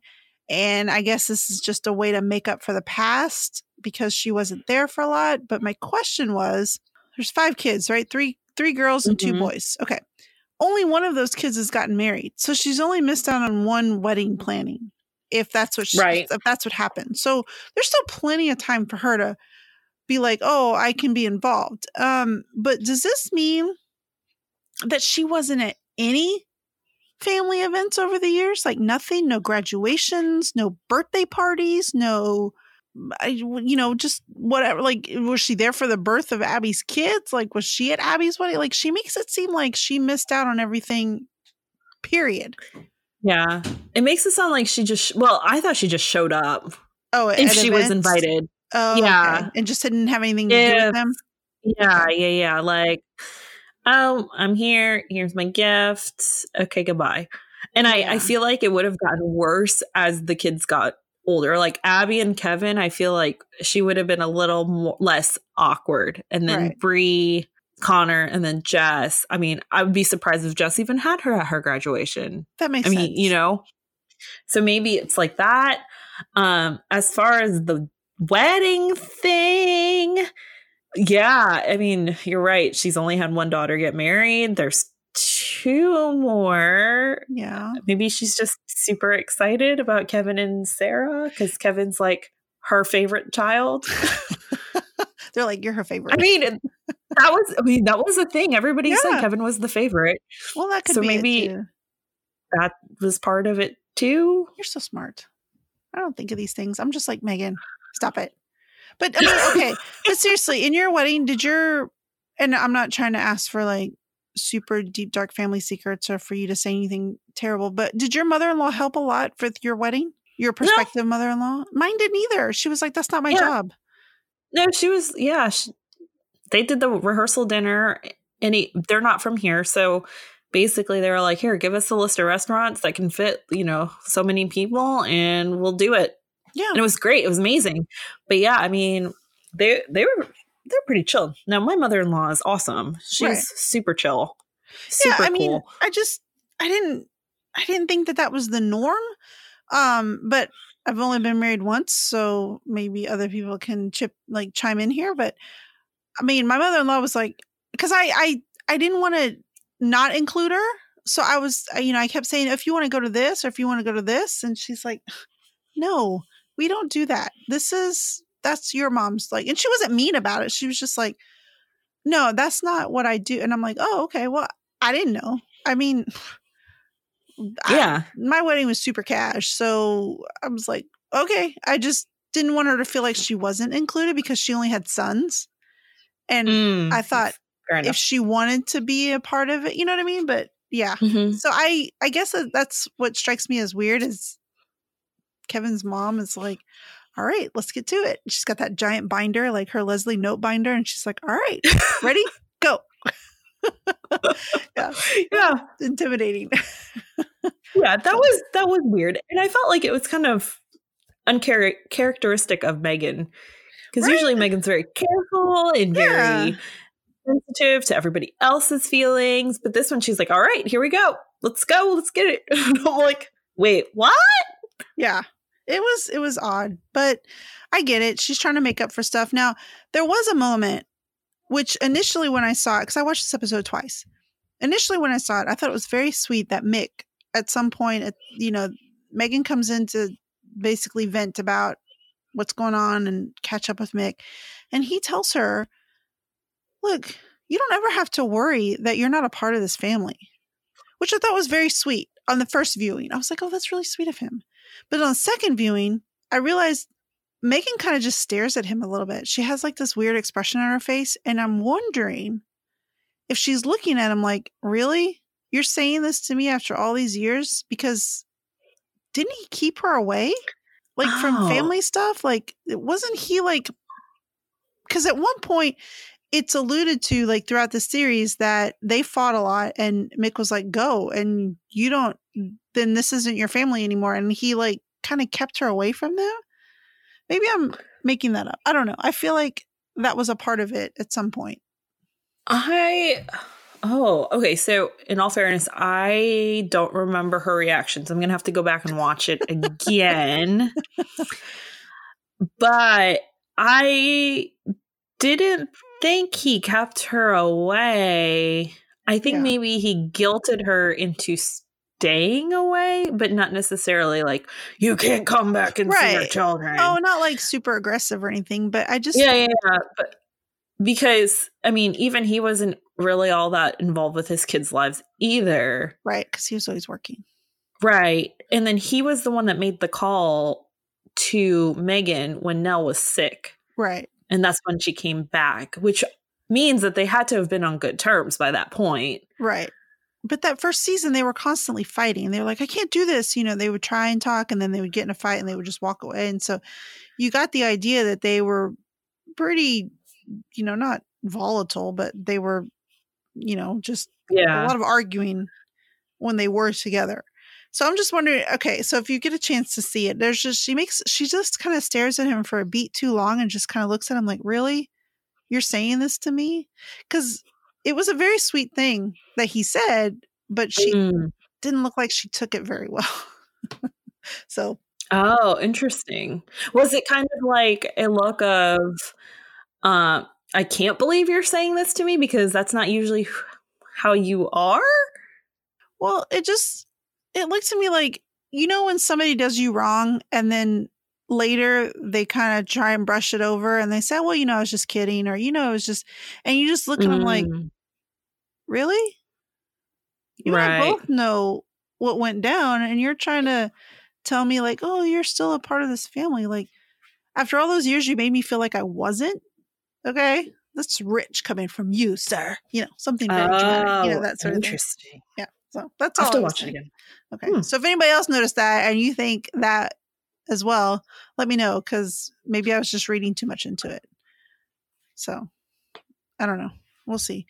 And I guess this is just a way to make up for the past because she wasn't there for a lot. But my question was, there's five kids, right? Three three girls and two Mhm. boys. Okay only one of those kids has gotten married. So she's only missed out on one wedding planning. If that's what she, Right. if that's what happened. So there's still plenty of time for her to be like, "Oh, I can be involved." Um, but does this mean that she wasn't at any family events over the years? Like nothing, no graduations, no birthday parties, no mm, I, you know, just whatever. Like, was she there for the birth of Abby's kids? Like, was she at Abby's wedding? Like, she makes it seem like she missed out on everything. Period. yeah. It makes it sound like she just. Well, I thought she just showed up Oh, if at she was invited. Oh, Yeah. okay. and just didn't have anything to do with them. Yeah, yeah, yeah. Like, oh, I'm here. Here's my gift. Okay, goodbye. And I, Yeah. I feel like it would have gotten worse as the kids got older. Like Abby and Kevin, I feel like she would have been a little more, less awkward. And then Right. Bree, Connor, and then Jess. I mean, I would be surprised if Jess even had her at her graduation. That makes sense. I mean, you know. So maybe it's like that. Um, as far as the wedding thing, yeah, I mean, you're right. She's only had one daughter get married. There's two more. Yeah. Maybe she's just super excited about Kevin and Sarah because Kevin's like her favorite child. They're like, you're her favorite. I mean, that was I mean, that was the thing. Everybody Yeah. said Kevin was the favorite. well, that could so be maybe- it too. That was part of it too. You're so smart. I don't think of these things. I'm just like Megan. Stop it. But I mean, okay. but seriously, in your wedding, did your and I'm not trying to ask for like super deep dark family secrets or for you to say anything terrible, but did your mother-in-law help a lot with your wedding? Your prospective mother-in-law? Mine didn't either. She was like, "That's not my Yeah. job." No, she was. Yeah, she, they did the rehearsal dinner, and he, they're not from here, so basically they were like, "Here, give us a list of restaurants that can fit, you know, so many people, and we'll do it." Yeah. And it was great. It was amazing. But yeah, I mean, they they were they're pretty chill. Now my mother in law is awesome. She's Right. super chill. Super yeah, I mean, cool. I just I didn't I didn't think that that was the norm. Um, but I've only been married once, so maybe other people can chip like chime in here. But I mean, my mother in law was like, because I I I didn't want to not include her, so I was you know I kept saying if you want to go to this or if you want to go to this, and she's like, no, we don't do that. This is that's your mom's like, and she wasn't mean about it. She was just like, no, that's not what I do. And I'm like, oh, okay, well, I didn't know. I mean, I- yeah. my wedding was super cash. So I was like, okay. I just didn't want her to feel like she wasn't included because she only had sons. And Mm, I thought if she wanted to be a part of it, you know what I mean? But yeah. Mhm. So I I guess that's what strikes me as weird is Kevin's mom is like, all right, let's get to it. She's got that giant binder, like her Leslie Knope binder, and she's like, all right, ready, go. yeah, yeah, intimidating. yeah, that was that was weird, and I felt like it was kind of uncharacteristic of Megan because right. usually Megan's very careful and very sensitive to everybody else's feelings, but this one she's like, "All right, here we go, let's go, let's get it." And I'm like, "Wait, what?" Yeah, it was it was odd, but I get it. She's trying to make up for stuff. Now there was a moment which initially when I saw it, because I watched this episode twice, initially when I saw it, I thought it was very sweet that Mick at some point, at, you know, Megan comes in to basically vent about what's going on and catch up with Mick. And he tells her, look, you don't ever have to worry that you're not a part of this family, which I thought was very sweet on the first viewing. I was like, oh, that's really sweet of him. But on second viewing, I realized Megan kind of just stares at him a little bit. She has like this weird expression on her face. And I'm wondering if she's looking at him like, really? You're saying this to me after all these years? Because didn't he keep her away? Like oh. from family stuff? Like, wasn't he like, because at one point, it's alluded to like throughout the series that they fought a lot and Mick was like, go and you don't, mm, then this isn't your family anymore. And he like kind of kept her away from them. Maybe I'm making that up. I don't know. I feel like that was a part of it at some point. I oh, okay. So in all fairness, I don't remember her reactions. I'm gonna have to go back and watch it again. but I didn't think he kept her away. I think yeah. maybe he guilted her into staying away, but not necessarily like you can't come back and right. see your oh, children. Oh, not like super aggressive or anything, but I just yeah, yeah, yeah. But because I mean, even he wasn't really all that involved with his kids' lives either, right? Because he was always working, right? And then he was the one that made the call to Megan when Nell was sick, right? And that's when she came back, which means that they had to have been on good terms by that point, right? but that first season they were constantly fighting. They were like, I can't do this. You know, they would try and talk and then they would get in a fight and they would just walk away. And so you got the idea that they were pretty, you know, not volatile, but they were, you know, just yeah. a lot of arguing when they were together. So I'm just wondering, okay, so if you get a chance to see it, there's just she makes she just kind of stares at him for a beat too long and just kind of looks at him like, Really? You're saying this to me? Because it was a very sweet thing that he said, but she mm. didn't look like she took it very well. so Oh, interesting. Was it kind of like a look of uh, I can't believe you're saying this to me because that's not usually how you are? Well, it just it looked to me like you know when somebody does you wrong and then later they kind of try and brush it over and they say, well, you know, I was just kidding, or, you know, it was just, and you just look at mm. them like, really? You right. and I both know what went down, and you're trying to tell me, like, oh, you're still a part of this family. Like, after all those years, you made me feel like I wasn't. Okay. That's rich coming from you, sir. You know, something very oh, dramatic. You know, that sort of interesting. thing. Yeah. So that's all. I'll. Have to watch it again. Okay. Hmm. So if anybody else noticed that and you think that as well, let me know because maybe I was just reading too much into it. So I don't know. We'll see.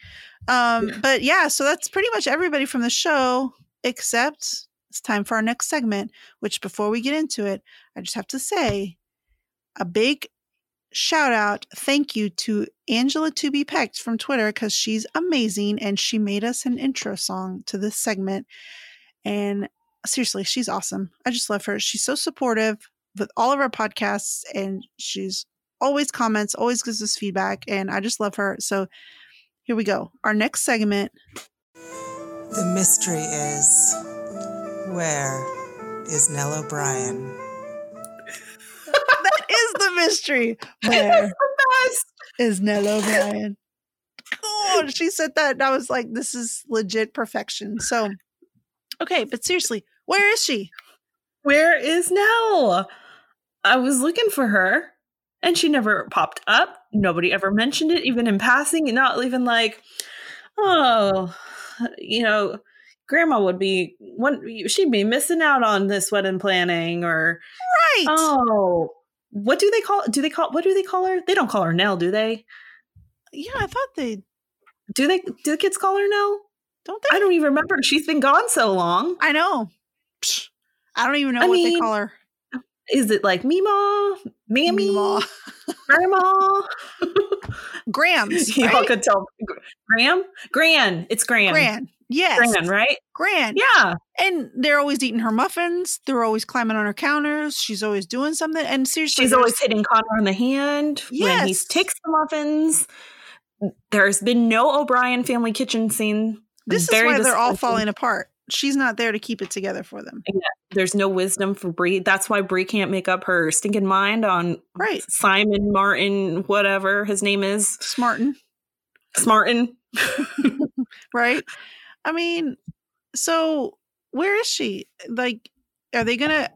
Um, yeah. But yeah, so that's pretty much everybody from the show, except it's time for our next segment, which before we get into it, I just have to say a big shout out, thank you to Angela to be pecked from Twitter because she's amazing and she made us an intro song to this segment. And seriously, she's awesome. I just love her. She's so supportive with all of our podcasts and she's always comments, always gives us feedback. And I just love her. So here we go. Our next segment. The mystery is where is Nell O'Brien? That is the mystery. Where is Nell O'Brien? Oh, she said that. And I was like, this is legit perfection. So Okay, but seriously, where is she? Where is Nell? I was looking for her and she never popped up. Nobody ever mentioned it, even in passing, not even like, oh, you know, grandma would be one she'd be missing out on this wedding planning or right oh what do they call? Do they call? What do they call her? They don't call her Nell, do they? Yeah, I thought they Do they? Do the kids call her Nell? don't they. I don't even remember. She's been gone so long. I know. Psh, I don't even know I what they call her. Is it like Mima, Mammy, Meemaw. Grandma? Grams, y'all could tell. Graham, Gran. It's Gran. Gran. Yes. Gran, right? Gran. Yeah. And they're always eating her muffins. They're always climbing on her counters. She's always doing something. And seriously, She's always hitting Connor on the hand when he takes the muffins. There's been no O'Brien family kitchen scene. This is why they're all falling apart. She's not there to keep it together for them. There's no wisdom for Bree. That's why Bree can't make up her stinking mind on Right. Simon Martin, whatever his name is, Smartin. Smartin. Right. I mean, so where is she? Like, are they gonna?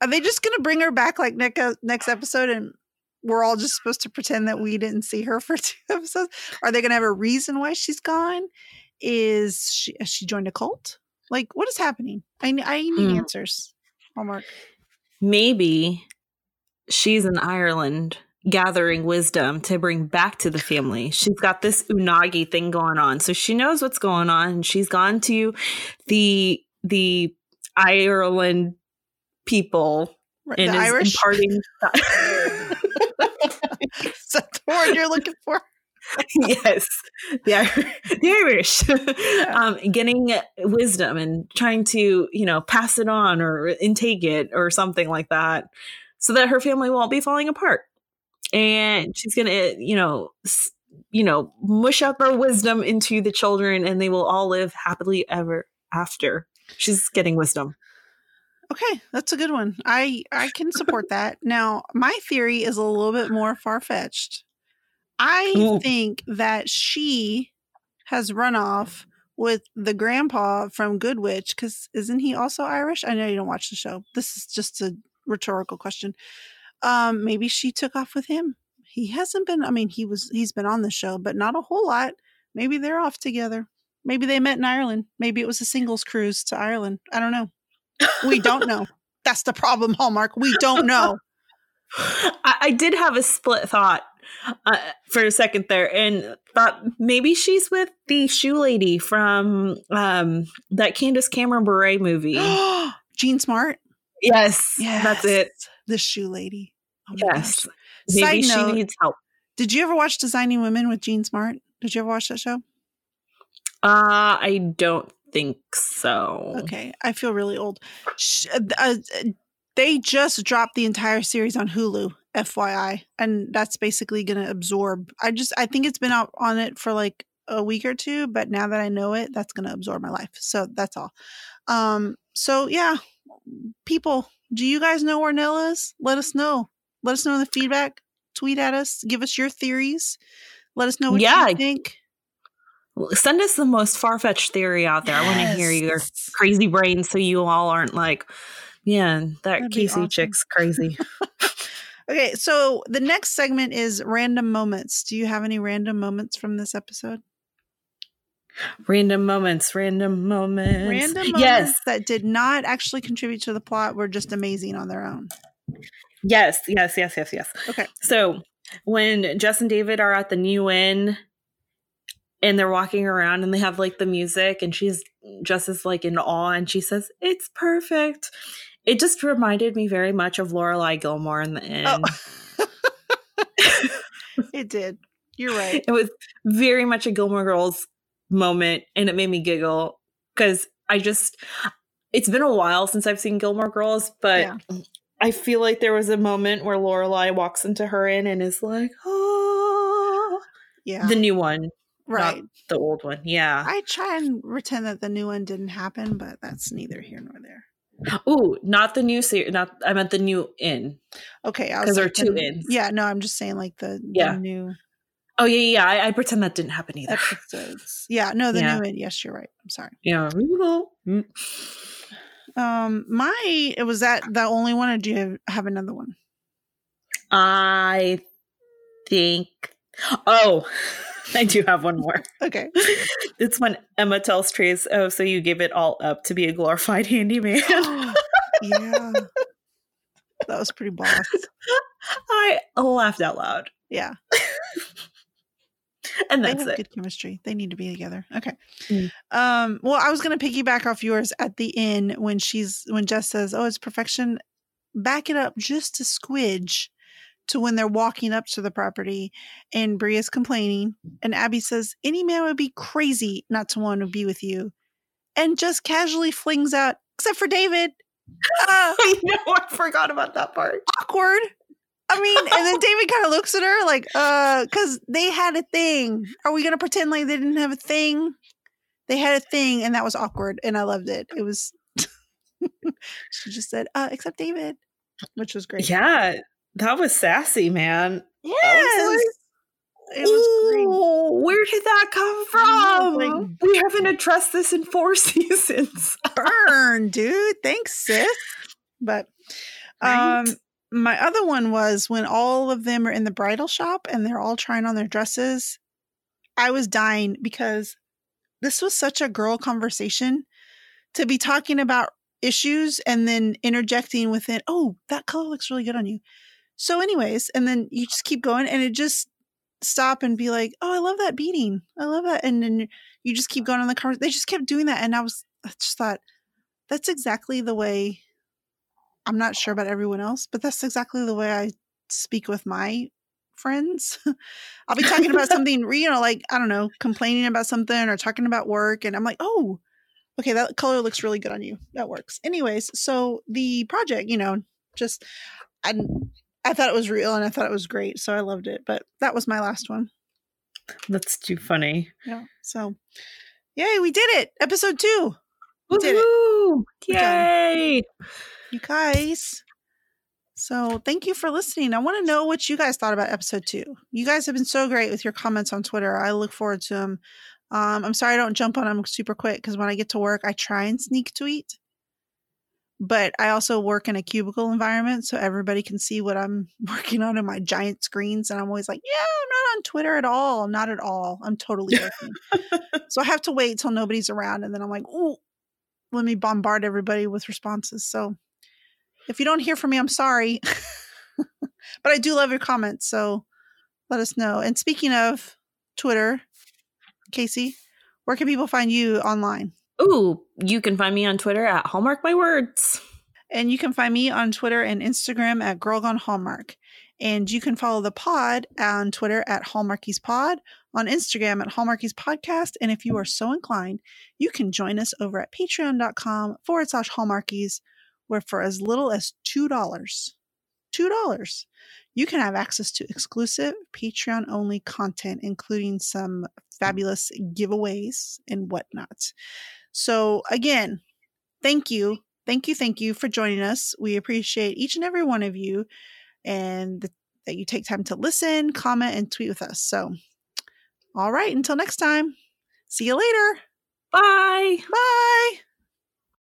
Are they just gonna bring her back like next next episode, and we're all just supposed to pretend that we didn't see her for two episodes? Are they gonna have a reason why she's gone? Is she has she joined a cult? Like, what is happening? I I need Mm. answers. Hallmark. Maybe she's in Ireland gathering wisdom to bring back to the family. She's got this unagi thing going on. So she knows what's going on. She's gone to the the Ireland people Right, and the is Irish. imparting Is that the word you're looking for? yes, the, the Irish, um, getting wisdom and trying to, you know, pass it on or intake it or something like that, so that her family won't be falling apart. And she's gonna, you know, you know, mush out her wisdom into the children, and they will all live happily ever after. She's getting wisdom. Okay, that's a good one. I I can support that. Now, my theory is a little bit more far fetched. I Ooh. think that she has run off with the grandpa from Good Witch because isn't he also Irish? I know you don't watch the show. This is just a rhetorical question. Um, maybe she took off with him. He hasn't been. I mean, he was. He's been on the show, but not a whole lot. Maybe they're off together. Maybe they met in Ireland. Maybe it was a singles cruise to Ireland. I don't know. We don't know. That's the problem, Hallmark. We don't know. I, I did have a split thought uh, for a second there, and thought maybe she's with the shoe lady from um, that Candace Cameron Bure movie. Jean Smart. Yes, Yes. that's it. The shoe lady. Oh Yes, maybe Side she note, needs help. did you ever watch Designing Women with Jean Smart? Did you ever watch that show? Uh, I don't think so. Okay, I feel really old. Sh- uh, uh, they just dropped the entire series on Hulu, FYI, and that's basically going to absorb. I just I think it's been out on it for like a week or two, but now that I know it, that's going to absorb my life. So that's all. Um, so yeah, people, do you guys know where Nell is? Let us know. Let us know in the feedback. Tweet at us. Give us your theories. Let us know what Yeah. you think. Send us the most far fetched theory out there. I want to hear your crazy brains, so you all aren't like, yeah, that That'd Kaycee awesome. chick's crazy. Okay, so the next segment is random moments. Do you have any random moments from this episode? Random moments, random moments. Random moments Yes, that did not actually contribute to the plot were just amazing on their own. Yes, yes, yes, yes, yes. Okay. So when Jess and David are at the new inn and they're walking around and they have like the music and she's just is like in awe and she says, It's perfect. It just reminded me very much of Lorelai Gilmore in the inn. Oh. it did. You're right. It was very much a Gilmore Girls moment and it made me giggle because I just it's been a while since I've seen Gilmore Girls, but Yeah. I feel like there was a moment where Lorelai walks into her inn and is like, oh Yeah. the new one, right. not the old one. Yeah. I try and pretend that the new one didn't happen, but that's neither here nor there. Ooh, not the new series. Not I meant the new inn. Okay, I was 'Cause there are two the- ins. Yeah, no, I'm just saying like the, the Yeah. new Oh yeah, yeah. I, I pretend that didn't happen either. episodes. Yeah, no, the Yeah. new one. Yes, you're right. I'm sorry. Yeah. Mm. Um, my it was that the only one, or do you have, have another one? I think. Oh, I do have one more. Okay. it's when Emma tells Trace, "Oh, so you give it all up to be a glorified handyman." yeah. that was pretty boss. I laughed out loud. Yeah. and that's it. good chemistry. They need to be together. Okay. Mm. Um, well, I was gonna piggyback off yours at the end when she's when Jess says, Oh, it's perfection. Back it up just a squidge to when they're walking up to the property and Bria's complaining. And Abby says, Any man would be crazy not to want to be with you. And just casually flings out, except for David. Uh, I know. I forgot about that part. awkward. I mean, and then David kind of looks at her like, uh, because they had a thing. Are we gonna pretend like they didn't have a thing? They had a thing, and that was awkward, and I loved it. It was. she just said, uh, except David, which was great. Yeah, that was sassy, man. Yes. it was great. Ooh, where did that come from? like- we haven't addressed this in four seasons. Burn, dude. Thanks, sis. But um Right? My other one was when all of them are in the bridal shop and they're all trying on their dresses. I was dying because this was such a girl conversation to be talking about issues and then interjecting within, oh, that color looks really good on you. So, anyways, and then you just keep going and it just stop and be like, oh, I love that beating. I love that. And then you just keep going on the conversation. They just kept doing that. And I was, I just thought, that's exactly the way I'm not sure about everyone else, but that's exactly the way I speak with my friends. I'll be talking about something, you know, like, I don't know, complaining about something or talking about work. And I'm like, oh, okay, that color looks really good on you. That works. Anyways, so the project, you know, just, I, I thought it was real and I thought it was great. So I loved it. But that was my last one. That's too funny. Yeah. So, yay, we did it. Episode two. We did it. Woohoo! Good job. Yay! You guys. So thank you for listening. I want to know what you guys thought about episode two. You guys have been so great with your comments on Twitter. I look forward to them. Um, I'm sorry I don't jump on them super quick because when I get to work, I try and sneak tweet. But I also work in a cubicle environment, so everybody can see what I'm working on in my giant screens. And I'm always like, yeah, I'm not on Twitter at all. Not at all. I'm totally working. so I have to wait till nobody's around. And then I'm like, oh, let me bombard everybody with responses. So if you don't hear from me, I'm sorry. but I do love your comments. So let us know. And speaking of Twitter, Kaycee, where can people find you online? Ooh, you can find me on Twitter at Hallmark My Words. And you can find me on Twitter and Instagram at Girl Gone Hallmark. And you can follow the pod on Twitter at Hallmarkies Pod, on Instagram at Hallmarkies Podcast. And if you are so inclined, you can join us over at patreon.com forward slash Hallmarkies, where for as little as $2, $2, you can have access to exclusive Patreon only content, including some fabulous giveaways and whatnot. So, again, thank you. Thank you. Thank you for joining us. We appreciate each and every one of you and th- that you take time to listen, comment, and tweet with us. So, all right, until next time, see you later. Bye. Bye.